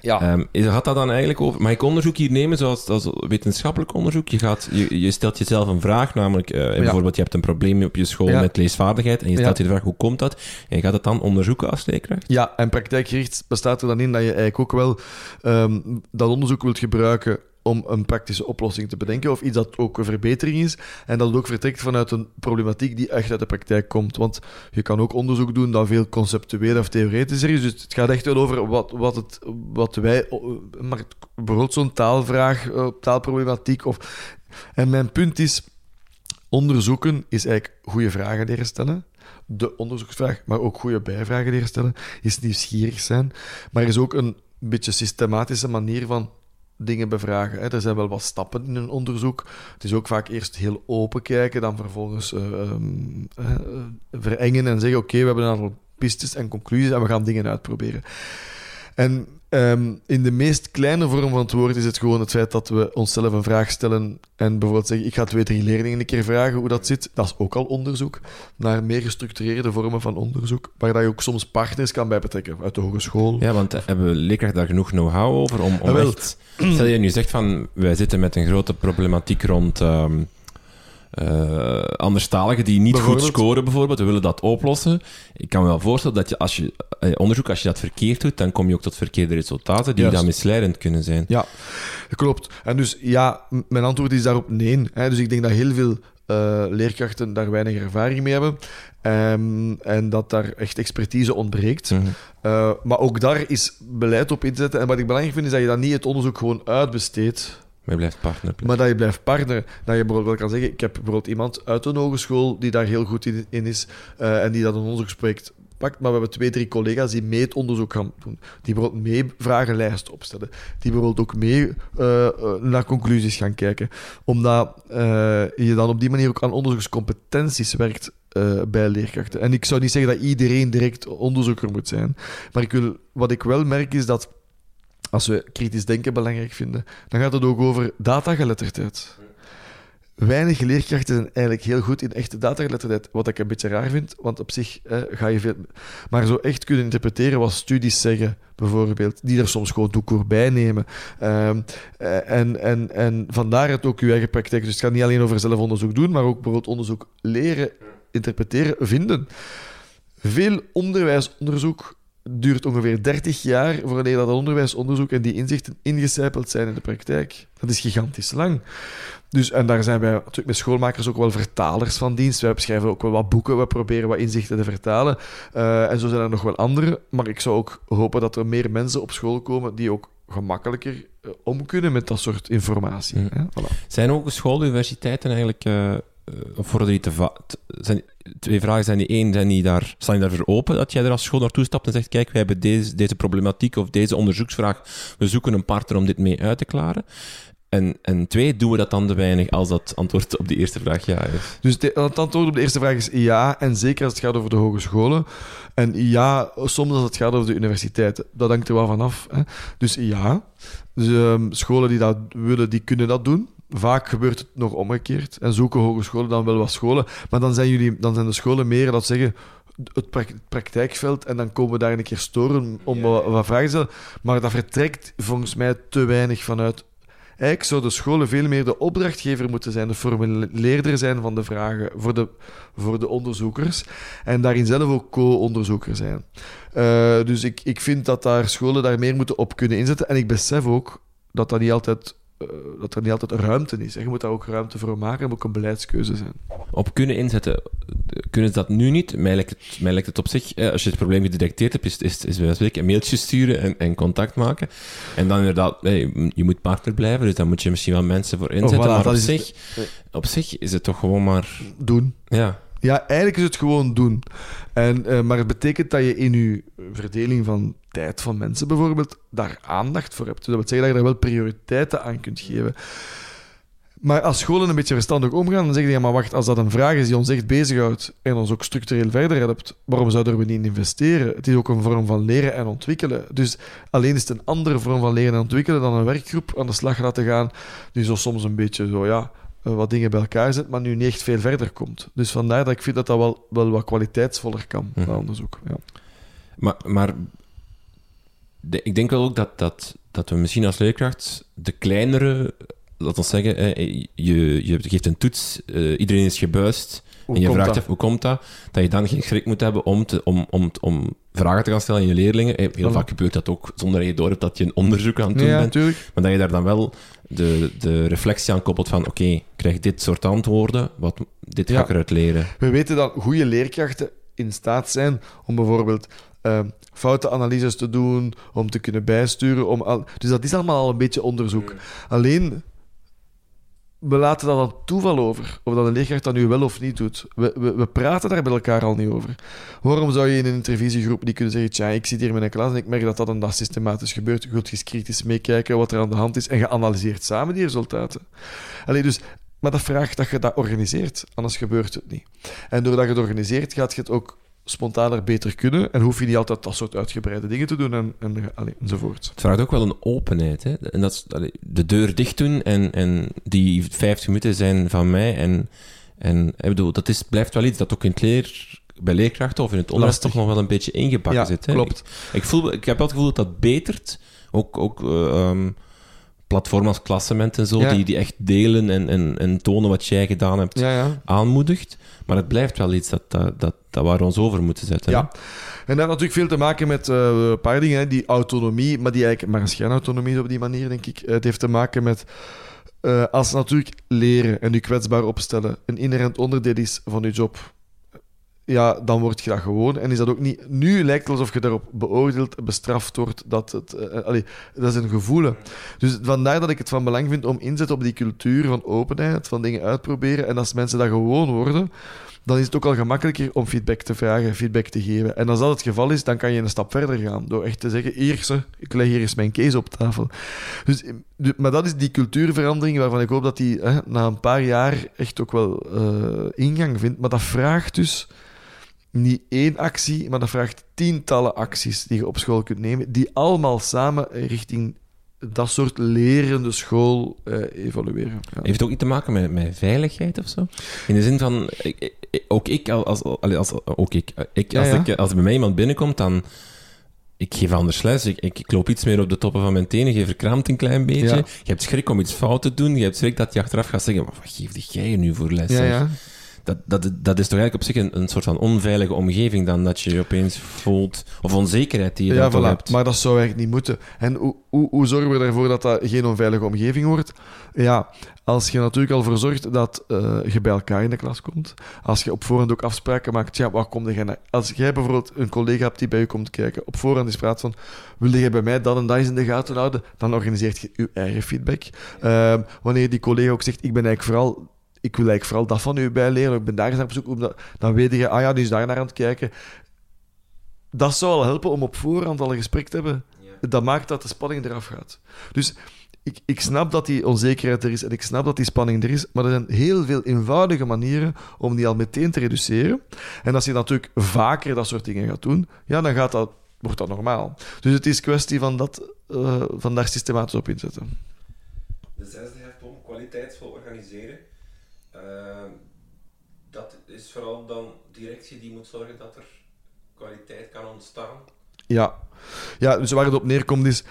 Ja. Um, gaat dat dan eigenlijk over... Mag ik onderzoek hier nemen zoals, als wetenschappelijk onderzoek? Je, gaat, je, je stelt jezelf een vraag, namelijk uh, bijvoorbeeld je hebt een probleem op je school met leesvaardigheid en je stelt je de vraag hoe komt dat? En je gaat het dan onderzoeken als leerkracht? Ja, en praktijkgericht bestaat er dan in dat je eigenlijk ook wel um, dat onderzoek wilt gebruiken om een praktische oplossing te bedenken of iets dat ook een verbetering is en dat het ook vertrekt vanuit een problematiek die echt uit de praktijk komt. Want je kan ook onderzoek doen dat veel conceptueel of theoretischer is. Dus het gaat echt wel over wat, wat, het, wat wij... Maar bijvoorbeeld zo'n taalvraag, eh, taalproblematiek. Of, en mijn punt is, onderzoeken is eigenlijk goede vragen leren stellen de onderzoeksvraag, maar ook goede bijvragen leren stellen, is nieuwsgierig zijn. Maar er is ook een beetje systematische manier van dingen bevragen. Hè. Er zijn wel wat stappen in een onderzoek. Het is ook vaak eerst heel open kijken, dan vervolgens uh, um, uh, verengen en zeggen: Oké, we hebben een aantal pistes en conclusies en we gaan dingen uitproberen. En um, in de meest kleine vorm van het woord is het gewoon het feit dat we onszelf een vraag stellen en bijvoorbeeld zeggen, ik ga twee, drie leerlingen een keer vragen hoe dat zit. Dat is ook al onderzoek naar meer gestructureerde vormen van onderzoek, waar dat je ook soms partners kan bij betrekken, uit de hogeschool. Ja, want hebben leerkrachten daar genoeg know-how over om, om ah, echt... Stel je nu zegt van, wij zitten met een grote problematiek rond... Um, uh, anderstaligen die niet goed scoren, bijvoorbeeld. We willen dat oplossen. Ik kan me wel voorstellen dat je, als je eh, onderzoek, als je dat verkeerd doet, dan kom je ook tot verkeerde resultaten die dan misleidend kunnen zijn. Ja, klopt. En dus ja, mijn antwoord is daarop nee. Hè. Dus ik denk dat heel veel uh, leerkrachten daar weinig ervaring mee hebben. Um, en dat daar echt expertise ontbreekt. Mm uh, maar ook daar is beleid op inzetten. En wat ik belangrijk vind, is dat je dan niet het onderzoek gewoon uitbesteedt. Maar je blijft partner. Maar dat je blijft partner. Dat je bijvoorbeeld kan zeggen, ik heb bijvoorbeeld iemand uit een hogeschool die daar heel goed in, in is uh, en die dat een onderzoeksproject pakt. Maar we hebben twee, drie collega's die mee het onderzoek gaan doen. Die bijvoorbeeld mee vragenlijsten opstellen. Die bijvoorbeeld ook mee uh, naar conclusies gaan kijken. Omdat je dan op die manier ook aan onderzoekscompetenties werkt. Bij leerkrachten. En ik zou niet zeggen dat iedereen direct onderzoeker moet zijn. Maar ik wil, wat ik wel merk is dat als we kritisch denken belangrijk vinden, dan gaat het ook over datageletterdheid. Weinig leerkrachten zijn eigenlijk heel goed in echte datageletterdheid, wat ik een beetje raar vind, want op zich eh, ga je veel... Maar zo echt kunnen interpreteren wat studies zeggen, bijvoorbeeld, die er soms gewoon toekoor bij nemen. Uh, en, en, en vandaar het ook je eigen praktijk. Dus het gaat niet alleen over zelfonderzoek doen, maar ook bijvoorbeeld onderzoek leren, interpreteren, vinden. Veel onderwijsonderzoek duurt ongeveer 30 jaar voordat dat onderwijsonderzoek en die inzichten ingecijpeld zijn in de praktijk. Dat is gigantisch lang. Dus, en daar zijn wij natuurlijk met schoolmakers ook wel vertalers van dienst. Wij schrijven ook wel wat boeken, we proberen wat inzichten te vertalen. Uh, en zo zijn er nog wel andere. Maar ik zou ook hopen dat er meer mensen op school komen die ook gemakkelijker uh, om kunnen met dat soort informatie. Mm. Hè? Voilà. Zijn hogescholen, universiteiten eigenlijk... Uh voor die te zijn, twee vragen zijn die één, zijn die daar, staan die daarvoor open dat jij er als school naartoe stapt en zegt, kijk, wij hebben deze, deze problematiek of deze onderzoeksvraag, we zoeken een partner om dit mee uit te klaren. En, en twee, doen we dat dan te weinig als dat antwoord op de eerste vraag ja is? Dus het antwoord op de eerste vraag is ja, en zeker als het gaat over de hogescholen. En ja, soms als het gaat over de universiteiten. Dat hangt er wel vanaf. Hè. Dus ja, dus, um, scholen die dat willen, die kunnen dat doen vaak gebeurt het nog omgekeerd. En zoeken hogescholen dan wel wat scholen. Maar dan zijn, jullie, dan zijn de scholen meer dat zeggen het praktijkveld en dan komen we daar een keer storen om wat, wat vragen te stellen. Maar dat vertrekt volgens mij te weinig vanuit. Eigenlijk zouden scholen veel meer de opdrachtgever moeten zijn, de formuleerder zijn van de vragen voor de, voor de onderzoekers. En daarin zelf ook co-onderzoeker zijn. Uh, dus ik, ik vind dat daar scholen daar meer moeten op kunnen inzetten. En ik besef ook dat dat niet altijd, eh, dat er niet altijd ruimte is. En je moet daar ook ruimte voor maken. Dat moet ook een beleidskeuze zijn. Op kunnen inzetten, kunnen ze dat nu niet? Mij lijkt het, mij lijkt het op zich, eh, als je het probleem gedetecteerd hebt, is, is, is bij spreken een mailtje sturen en, en contact maken. En dan inderdaad, je moet partner blijven, dus daar moet je misschien wel mensen voor inzetten. Oh, voilà, maar op zich, op zich is het toch gewoon maar... Doen. Ja, Ja, eigenlijk is het gewoon doen. En, eh, maar het betekent dat je in je verdeling van tijd van mensen bijvoorbeeld daar aandacht voor hebt. Dus dat wil zeggen dat je daar wel prioriteiten aan kunt geven. Maar als scholen een beetje verstandig omgaan, dan zeggen die, ja, maar wacht, als dat een vraag is die ons echt bezighoudt en ons ook structureel verder helpt, waarom zouden we niet in investeren? Het is ook een vorm van leren en ontwikkelen. Dus alleen is het een andere vorm van leren en ontwikkelen dan een werkgroep aan de slag laten gaan, die zo soms een beetje zo, ja, wat dingen bij elkaar zet, maar nu niet echt veel verder komt. Dus vandaar dat ik vind dat dat wel, wel wat kwaliteitsvoller kan, Mhm. dat onderzoek. Ja. maar, maar de- ik denk wel ook dat, dat, dat we misschien als leerkracht de kleinere, laten we zeggen, eh, je, je geeft een toets, eh, iedereen is gebuist, Hoe en je vraagt dat? af, hoe komt dat? Dat je dan geen schrik moet hebben om, te, om, om, om vragen te gaan stellen aan je leerlingen. Eh, Heel Voilà. vaak gebeurt dat ook zonder dat je door hebt dat je een onderzoek aan het doen Ja, bent. natuurlijk. Maar dat je daar dan wel de, de reflectie aan koppelt van, oké, ik krijg dit soort antwoorden, wat, dit ga Ja. ik eruit leren. We weten dat goede leerkrachten in staat zijn om bijvoorbeeld eh, foute analyses te doen, om te kunnen bijsturen. Om al... Dus dat is allemaal al een beetje onderzoek. Alleen, we laten dat aan toeval over, of dat een leerkracht dat nu wel of niet doet. We, we, we praten daar met elkaar al niet over. Waarom zou je in een intervisiegroep niet kunnen zeggen, tja, ik zit hier met een klas en ik merk dat dat en dat systematisch gebeurt. Je eens kritisch meekijken wat er aan de hand is en je analyseert samen die resultaten. Allee, dus, maar dat vraagt dat je dat organiseert, anders gebeurt het niet. En doordat je het organiseert, gaat je het ook spontaner beter kunnen en hoef je niet altijd dat soort uitgebreide dingen te doen en, en, allee, enzovoort. Het vraagt ook wel een openheid. Hè? En dat is, allee, de deur dicht doen en, en die 50 minuten zijn van mij. En, en ik bedoel, dat is, blijft wel iets dat ook in het leer, bij leerkrachten of in het onderwijs toch nog wel een beetje ingebakken Ja, zit. Hè? klopt. Ik, ik, voel, ik heb wel het gevoel dat dat betert. Ook, ook eh, ehm, platformen als Klassement en zo, Ja. die, die echt delen en, en, en tonen wat jij gedaan hebt, Ja, ja. aanmoedigt. Maar het blijft wel iets dat, dat, dat, dat waar we ons over moeten zetten. hè? Ja. En dat heeft natuurlijk veel te maken met eh, een paar dingen. Hè. Die autonomie, maar die eigenlijk maar een schijnautonomie is op die manier, denk ik. Het heeft te maken met... eh, als natuurlijk leren en je kwetsbaar opstellen een inherent onderdeel is van je job, ja, dan word je dat gewoon. En is dat ook niet... Nu lijkt het alsof je daarop beoordeeld, bestraft wordt. Dat, het, eh, allee, dat is een gevoel. Dus vandaar dat ik het van belang vind om inzetten op die cultuur van openheid, van dingen uitproberen. En als mensen dat gewoon worden, dan is het ook al gemakkelijker om feedback te vragen, feedback te geven. En als dat het geval is, dan kan je een stap verder gaan. Door echt te zeggen, ze, ik leg hier eens mijn case op tafel. Dus, eh, du- maar dat is die cultuurverandering waarvan ik hoop dat die na een paar jaar echt ook wel eh, ingang vindt. Maar dat vraagt dus niet één actie, maar dat vraagt tientallen acties die je op school kunt nemen, die allemaal samen richting dat soort lerende school eh, evolueren. Ja. Heeft het ook iets te maken met, met veiligheid of zo? In de zin van, ik- ik- ook ik, als, als, ook ik, eh, ik, als, ja. Ik, als er bij mij iemand binnenkomt, dan... Ik geef anders les, ik, ik, ik loop iets meer op de toppen van mijn tenen, je verkrampt een klein beetje. Ja. Je hebt schrik om iets fout te doen, je hebt schrik dat je achteraf gaat zeggen, maar wat geef jij nu voor les? Ja, zeg? ja. Dat, dat, dat is toch eigenlijk op zich een, een soort van onveilige omgeving dan dat je je opeens voelt, of onzekerheid die je Ja, dan voilà. hebt. Maar dat zou eigenlijk niet moeten. En hoe, hoe, hoe zorgen we ervoor dat dat geen onveilige omgeving wordt? Ja, als je natuurlijk al voor zorgt dat eh, je bij elkaar in de klas komt. Als je op voorhand ook afspraken maakt. Ja, waar kom jij naar? Als jij bijvoorbeeld een collega hebt die bij je komt kijken. Op voorhand is praat van... Wil jij bij mij dat en dat eens in de gaten houden? Dan organiseert je je eigen feedback. Ehm, wanneer die collega ook zegt... Ik ben eigenlijk vooral... Ik wil eigenlijk vooral dat van u bijleren. Ik ben daar eens naar op zoek. omdat- Dan weet je... Ah ja, die is daar naar aan het kijken dat zou al helpen om op voorhand al een gesprek te hebben. Dat maakt dat de spanning eraf gaat. Dus ik, ik snap dat die onzekerheid er is en ik snap dat die spanning er is, maar er zijn heel veel eenvoudige manieren om die al meteen te reduceren. En als je natuurlijk vaker dat soort dingen gaat doen, ja, dan gaat dat, wordt dat normaal. Dus het is kwestie van, dat, eh, van daar systematisch op inzetten. De zesde hefboom, kwaliteitsvol organiseren. Eh, dat is vooral dan directie die moet zorgen dat er kwaliteit kan ontstaan. Ja. ja, dus waar het op neerkomt is...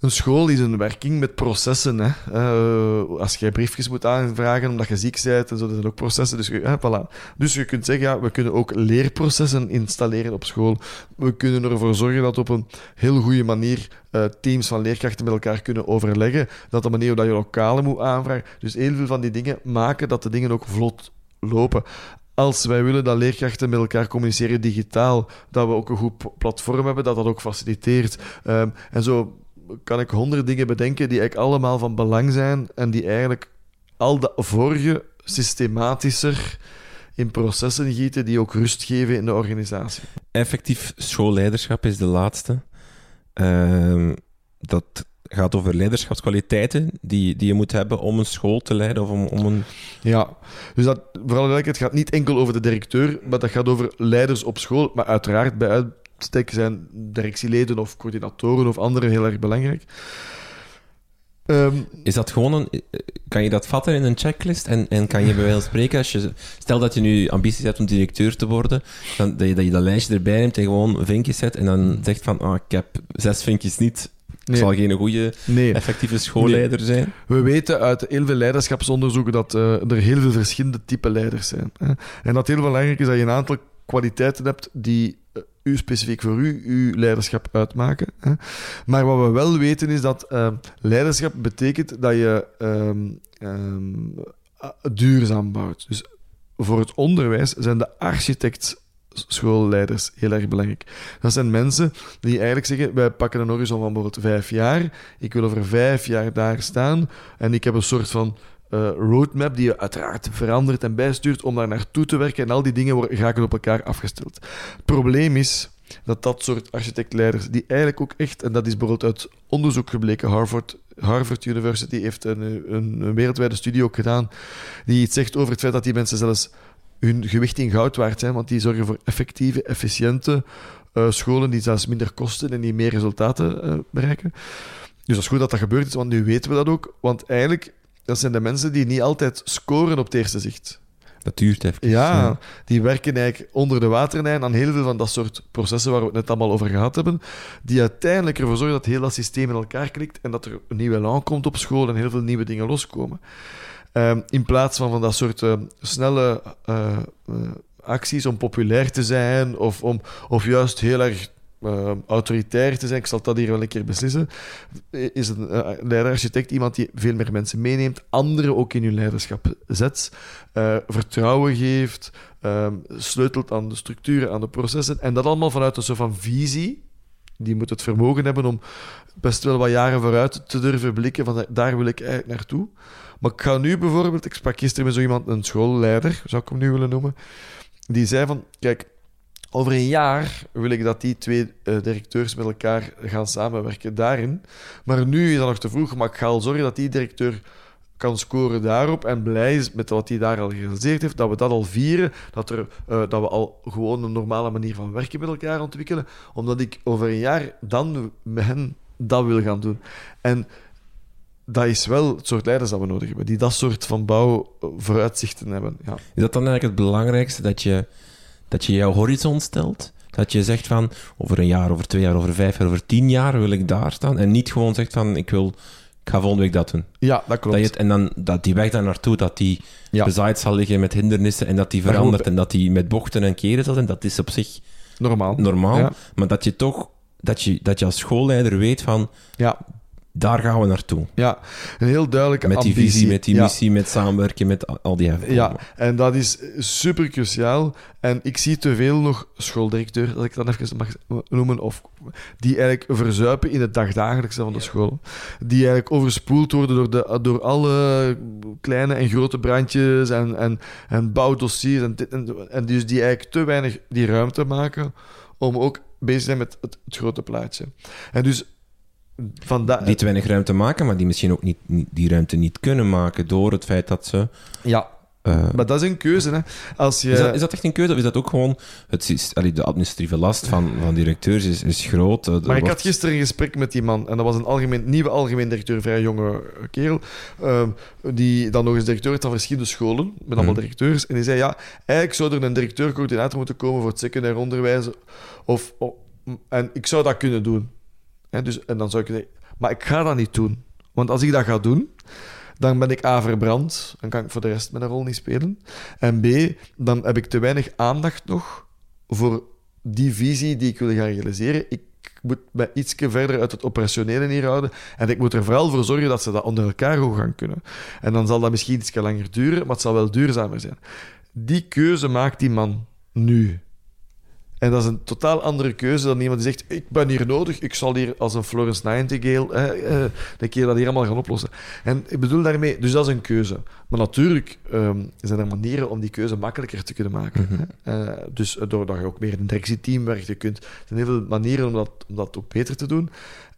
Een school is een werking met processen. Hè. Uh, als jij briefjes moet aanvragen omdat je ziek bent, en zo, dat zijn ook processen. Dus, hè, voilà. dus je kunt zeggen, ja, we kunnen ook leerprocessen installeren op school. We kunnen ervoor zorgen dat op een heel goede manier uh, teams van leerkrachten met elkaar kunnen overleggen. Dat de manier waarop je lokalen moet aanvragen. Dus heel veel van die dingen maken dat de dingen ook vlot lopen als wij willen dat leerkrachten met elkaar communiceren digitaal, dat we ook een goed platform hebben dat dat ook faciliteert. Um, en zo kan ik honderd dingen bedenken die eigenlijk allemaal van belang zijn en die eigenlijk al de vorige systematischer in processen gieten die ook rust geven in de organisatie. Effectief schoolleiderschap is de laatste. Uh, dat gaat over leiderschapskwaliteiten die, die je moet hebben om een school te leiden of om, om een... Ja, dus dat, vooral het gaat niet enkel over de directeur, maar dat gaat over leiders op school. Maar uiteraard bij uitstek zijn directieleden of coördinatoren of anderen heel erg belangrijk. Ehm, is dat gewoon een. Kan je dat vatten in een checklist? En, en kan je bij wijze van spreken, als je, stel dat je nu ambities hebt om directeur te worden, dan, dat, je, dat je dat lijstje erbij neemt en gewoon vinkjes zet en dan zegt van: oh, ik heb zes vinkjes niet. Ik zal geen goede, effectieve schoolleider zijn. We weten uit heel veel leiderschapsonderzoeken dat uh, er heel veel verschillende type leiders zijn. Hè? En dat heel belangrijk is dat je een aantal kwaliteiten hebt die specifiek voor u uw leiderschap uitmaken. Hè. Maar wat we wel weten is dat uh, leiderschap betekent dat je um, um, duurzaam bouwt. Dus voor het onderwijs zijn de architectschoolleiders heel erg belangrijk. Dat zijn mensen die eigenlijk zeggen: wij pakken een horizon van bijvoorbeeld vijf jaar. Ik wil over vijf jaar daar staan en ik heb een soort van uh, roadmap die je uiteraard verandert en bijstuurt om daar naartoe te werken. En al die dingen worden, raken op elkaar afgesteld. Het probleem is dat dat soort architectleiders, die eigenlijk ook echt, en dat is bijvoorbeeld uit onderzoek gebleken, Harvard, Harvard University heeft een, een, wereldwijde studie ook gedaan, die iets zegt over het feit dat die mensen zelfs hun gewicht in goud waard zijn, want die zorgen voor effectieve, efficiënte uh, scholen die zelfs minder kosten en die meer resultaten uh, bereiken. Dus dat is goed dat dat gebeurd is, want nu weten we dat ook. Want eigenlijk dat zijn de mensen die niet altijd scoren op het eerste zicht. Dat duurt even. Ja, die werken eigenlijk onder de waterlijn aan heel veel van dat soort processen waar we het net allemaal over gehad hebben, die uiteindelijk ervoor zorgen dat heel dat systeem in elkaar klikt en dat er een nieuwe elan komt op school en heel veel nieuwe dingen loskomen. Um, in plaats van van dat soort uh, snelle uh, uh, acties om populair te zijn of, om, of juist heel erg uh, autoritair te zijn, ik zal dat hier wel een keer beslissen, is een uh, leider-architect iemand die veel meer mensen meeneemt, anderen ook in hun leiderschap zet, uh, vertrouwen geeft, sleutelt aan de structuren, aan de processen, en dat allemaal vanuit een soort van visie. Die moet het vermogen hebben om best wel wat jaren vooruit te durven blikken, van daar wil ik eigenlijk naartoe. Maar ik ga nu bijvoorbeeld, ik sprak gisteren met zo iemand, een schoolleider, zou ik hem nu willen noemen, die zei van, kijk, over een jaar wil ik dat die twee uh, directeurs met elkaar gaan samenwerken daarin. Maar nu is dat nog te vroeg, maar ik ga al zorgen dat die directeur kan scoren daarop en blij is met wat hij daar al gerealiseerd heeft, dat we dat al vieren, dat, er, uh, dat we al gewoon een normale manier van werken met elkaar ontwikkelen, omdat ik over een jaar dan met hen dat wil gaan doen. En dat is wel het soort leiders dat we nodig hebben, die dat soort van bouw vooruitzichten hebben. Ja. Is dat dan eigenlijk het belangrijkste, dat je dat je jouw horizon stelt. Dat je zegt van over een jaar, over twee jaar, over vijf jaar, over tien jaar wil ik daar staan. En niet gewoon zegt van ik wil, ik ga volgende week dat doen. Ja, dat klopt. Dat je het, en dan dat die weg daar naartoe, dat die ja. bezaaid zal liggen met hindernissen en dat die verandert en dat die met bochten en keren zal zijn, dat is op zich normaal. normaal Maar dat je toch, dat je, dat je als schoolleider weet van, ja daar gaan we naartoe. Ja, een heel duidelijke Met die visie, met die missie, met samenwerken, met al die Ja, en dat is super cruciaal. En ik zie te veel nog schooldirecteur, dat ik dat even mag noemen, of die eigenlijk verzuipen in het dagdagelijkse van de school. Die eigenlijk overspoeld worden door, de, door alle kleine en grote brandjes en, en, en bouwdossiers. En, en, en dus die eigenlijk te weinig die ruimte maken om ook bezig te zijn met het, het grote plaatje. En dus die te weinig ruimte maken, maar die misschien ook niet, die ruimte niet kunnen maken door het feit dat ze. Ja. Uh, maar dat is een keuze. Hè. Als je... is, dat, is dat echt een keuze of is dat ook gewoon. Het, allee, de administratieve last van, van directeurs is, is groot. Uh, maar ik had gisteren een gesprek met die man en dat was een algemeen, nieuwe algemeen directeur, vrij jonge kerel. Uh, die dan nog eens directeur is van verschillende scholen, met allemaal mhm. directeurs. En die zei: Ja, eigenlijk zou er een directeur-coördinator moeten komen voor het secundair onderwijs. Of, of, en ik zou dat kunnen doen dus, en dan zou ik zeggen, Maar ik ga dat niet doen. Want als ik dat ga doen, dan ben ik A, verbrand. Dan kan ik voor de rest mijn rol niet spelen. En B, dan heb ik te weinig aandacht nog voor die visie die ik wil gaan realiseren. Ik moet mij iets verder uit het operationele hier houden. En ik moet er vooral voor zorgen dat ze dat onder elkaar ook gaan kunnen. En dan zal dat misschien iets langer duren, maar het zal wel duurzamer zijn. Die keuze maakt die man nu. En dat is een totaal andere keuze dan iemand die zegt: Ik ben hier nodig, ik zal hier als een Florence Nightingale eh, eh, de keer dat hier allemaal gaan oplossen. En ik bedoel daarmee, dus dat is een keuze. Maar natuurlijk um, zijn er manieren om die keuze makkelijker te kunnen maken. Mm uh, dus doordat je ook meer in een directieteam werkt, je kunt, er zijn heel veel manieren om dat, om dat ook beter te doen.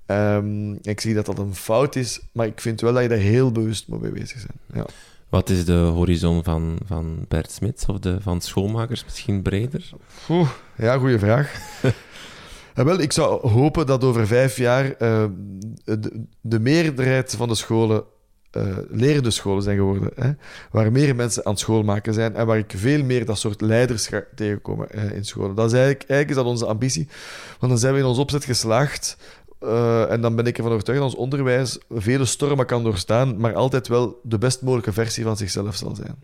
Um, ik zie dat dat een fout is, maar ik vind wel dat je daar heel bewust mee bezig bent. Ja. Wat is de horizon van, van Bert Smits of de, van schoonmakers misschien breder? Oeh, ja, goede vraag. ja, wel, ik zou hopen dat over vijf jaar uh, de, de, meerderheid van de scholen uh, lerende scholen zijn geworden. Hè? Waar meer mensen aan het schoolmaken zijn en waar ik veel meer dat soort leiders ga tegenkomen uh, in scholen. Dat is eigenlijk, eigenlijk is dat onze ambitie. Want dan zijn we in ons opzet geslaagd uh, en dan ben ik ervan overtuigd dat ons onderwijs vele stormen kan doorstaan, maar altijd wel de best mogelijke versie van zichzelf zal zijn.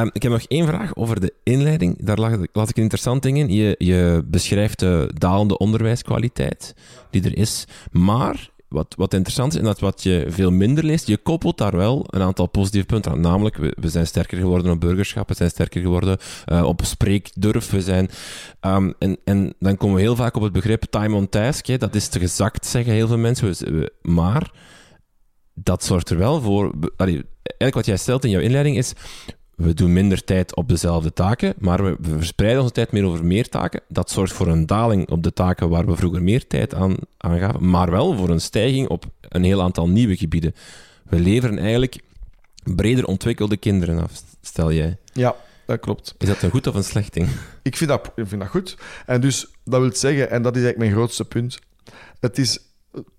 Um, ik heb nog één vraag over de inleiding. Daar laat ik een interessant ding in. Je, je beschrijft de dalende onderwijskwaliteit die er is, maar wat, wat interessant is en dat wat je veel minder leest, je koppelt daar wel een aantal positieve punten aan. Namelijk, we, we zijn sterker geworden op burgerschap, we zijn sterker geworden uh, op spreekdurf, we zijn... Um, en, en dan komen we heel vaak op het begrip time on task. Hè. Dat is te gezakt, zeggen heel veel mensen. Maar dat zorgt er wel voor... Eigenlijk wat jij stelt in jouw inleiding is we doen minder tijd op dezelfde taken, maar we, verspreiden onze tijd meer over meer taken. Dat zorgt voor een daling op de taken waar we vroeger meer tijd aan, aan gaven, maar wel voor een stijging op een heel aantal nieuwe gebieden. We leveren eigenlijk breder ontwikkelde kinderen af, stel jij. Ja, dat klopt. Is dat een goed of een slecht ding? Ik vind dat, ik vind dat goed. En dus, dat wil zeggen, en dat is eigenlijk mijn grootste punt, het is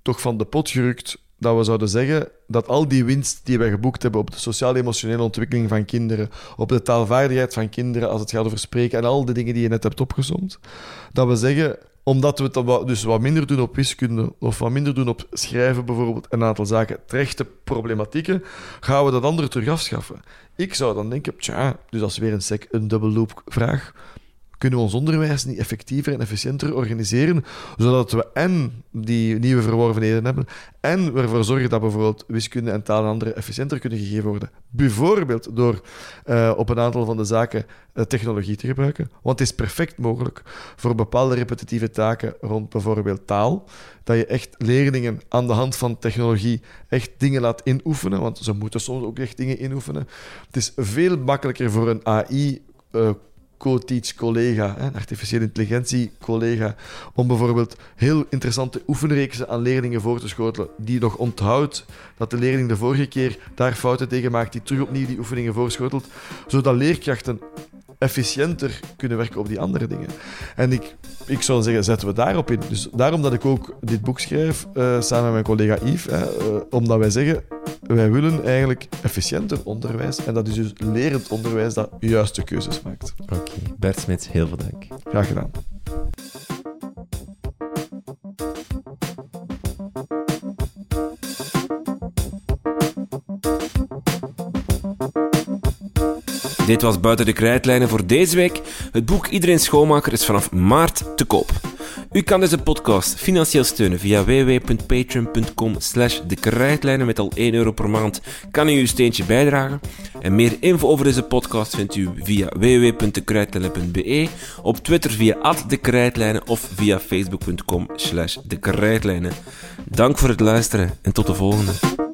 toch van de pot gerukt dat we zouden zeggen dat al die winst die wij geboekt hebben op de sociaal-emotionele ontwikkeling van kinderen, op de taalvaardigheid van kinderen als het gaat over spreken en al de dingen die je net hebt opgezomd, dat we zeggen, omdat we het dus wat minder doen op wiskunde of wat minder doen op schrijven bijvoorbeeld, een aantal zaken, terechte problematieken, gaan we dat andere terug afschaffen. Ik zou dan denken, tja, dus dat is weer een, sec, een double loop vraag kunnen we ons onderwijs niet effectiever en efficiënter organiseren, zodat we en die nieuwe verworvenheden hebben, en ervoor zorgen dat bijvoorbeeld wiskunde en taal en andere efficiënter kunnen gegeven worden. Bijvoorbeeld door uh, op een aantal van de zaken uh, technologie te gebruiken. Want het is perfect mogelijk voor bepaalde repetitieve taken rond bijvoorbeeld taal, dat je echt leerlingen aan de hand van technologie echt dingen laat inoefenen, want ze moeten soms ook echt dingen inoefenen. Het is veel makkelijker voor een AI uh, co-teach collega, een artificiële intelligentie collega, om bijvoorbeeld heel interessante oefenreeksen aan leerlingen voor te schotelen, die nog onthoudt dat de leerling de vorige keer daar fouten tegen maakt, die terug opnieuw die oefeningen voorschotelt, zodat leerkrachten efficiënter kunnen werken op die andere dingen. En ik, ik zou zeggen, zetten we daarop in. Dus daarom dat ik ook dit boek schrijf, uh, samen met mijn collega Yves, hè, uh, omdat wij zeggen, wij willen eigenlijk efficiënter onderwijs. En dat is dus lerend onderwijs dat juiste keuzes maakt. Oké, okay. Bert Smits, heel veel dank. Graag gedaan. Dit was Buiten de Krijtlijnen voor deze week. Het boek Iedereen Schoonmaker is vanaf maart te koop. U kan deze podcast financieel steunen via www.patreon.com slash de krijtlijnen met al 1 euro per maand kan u uw steentje bijdragen. En meer info over deze podcast vindt u via www.dekrijtlijnen.be, op Twitter via @dekrijtlijnen of via facebook.com slash de Dank voor het luisteren en tot de volgende.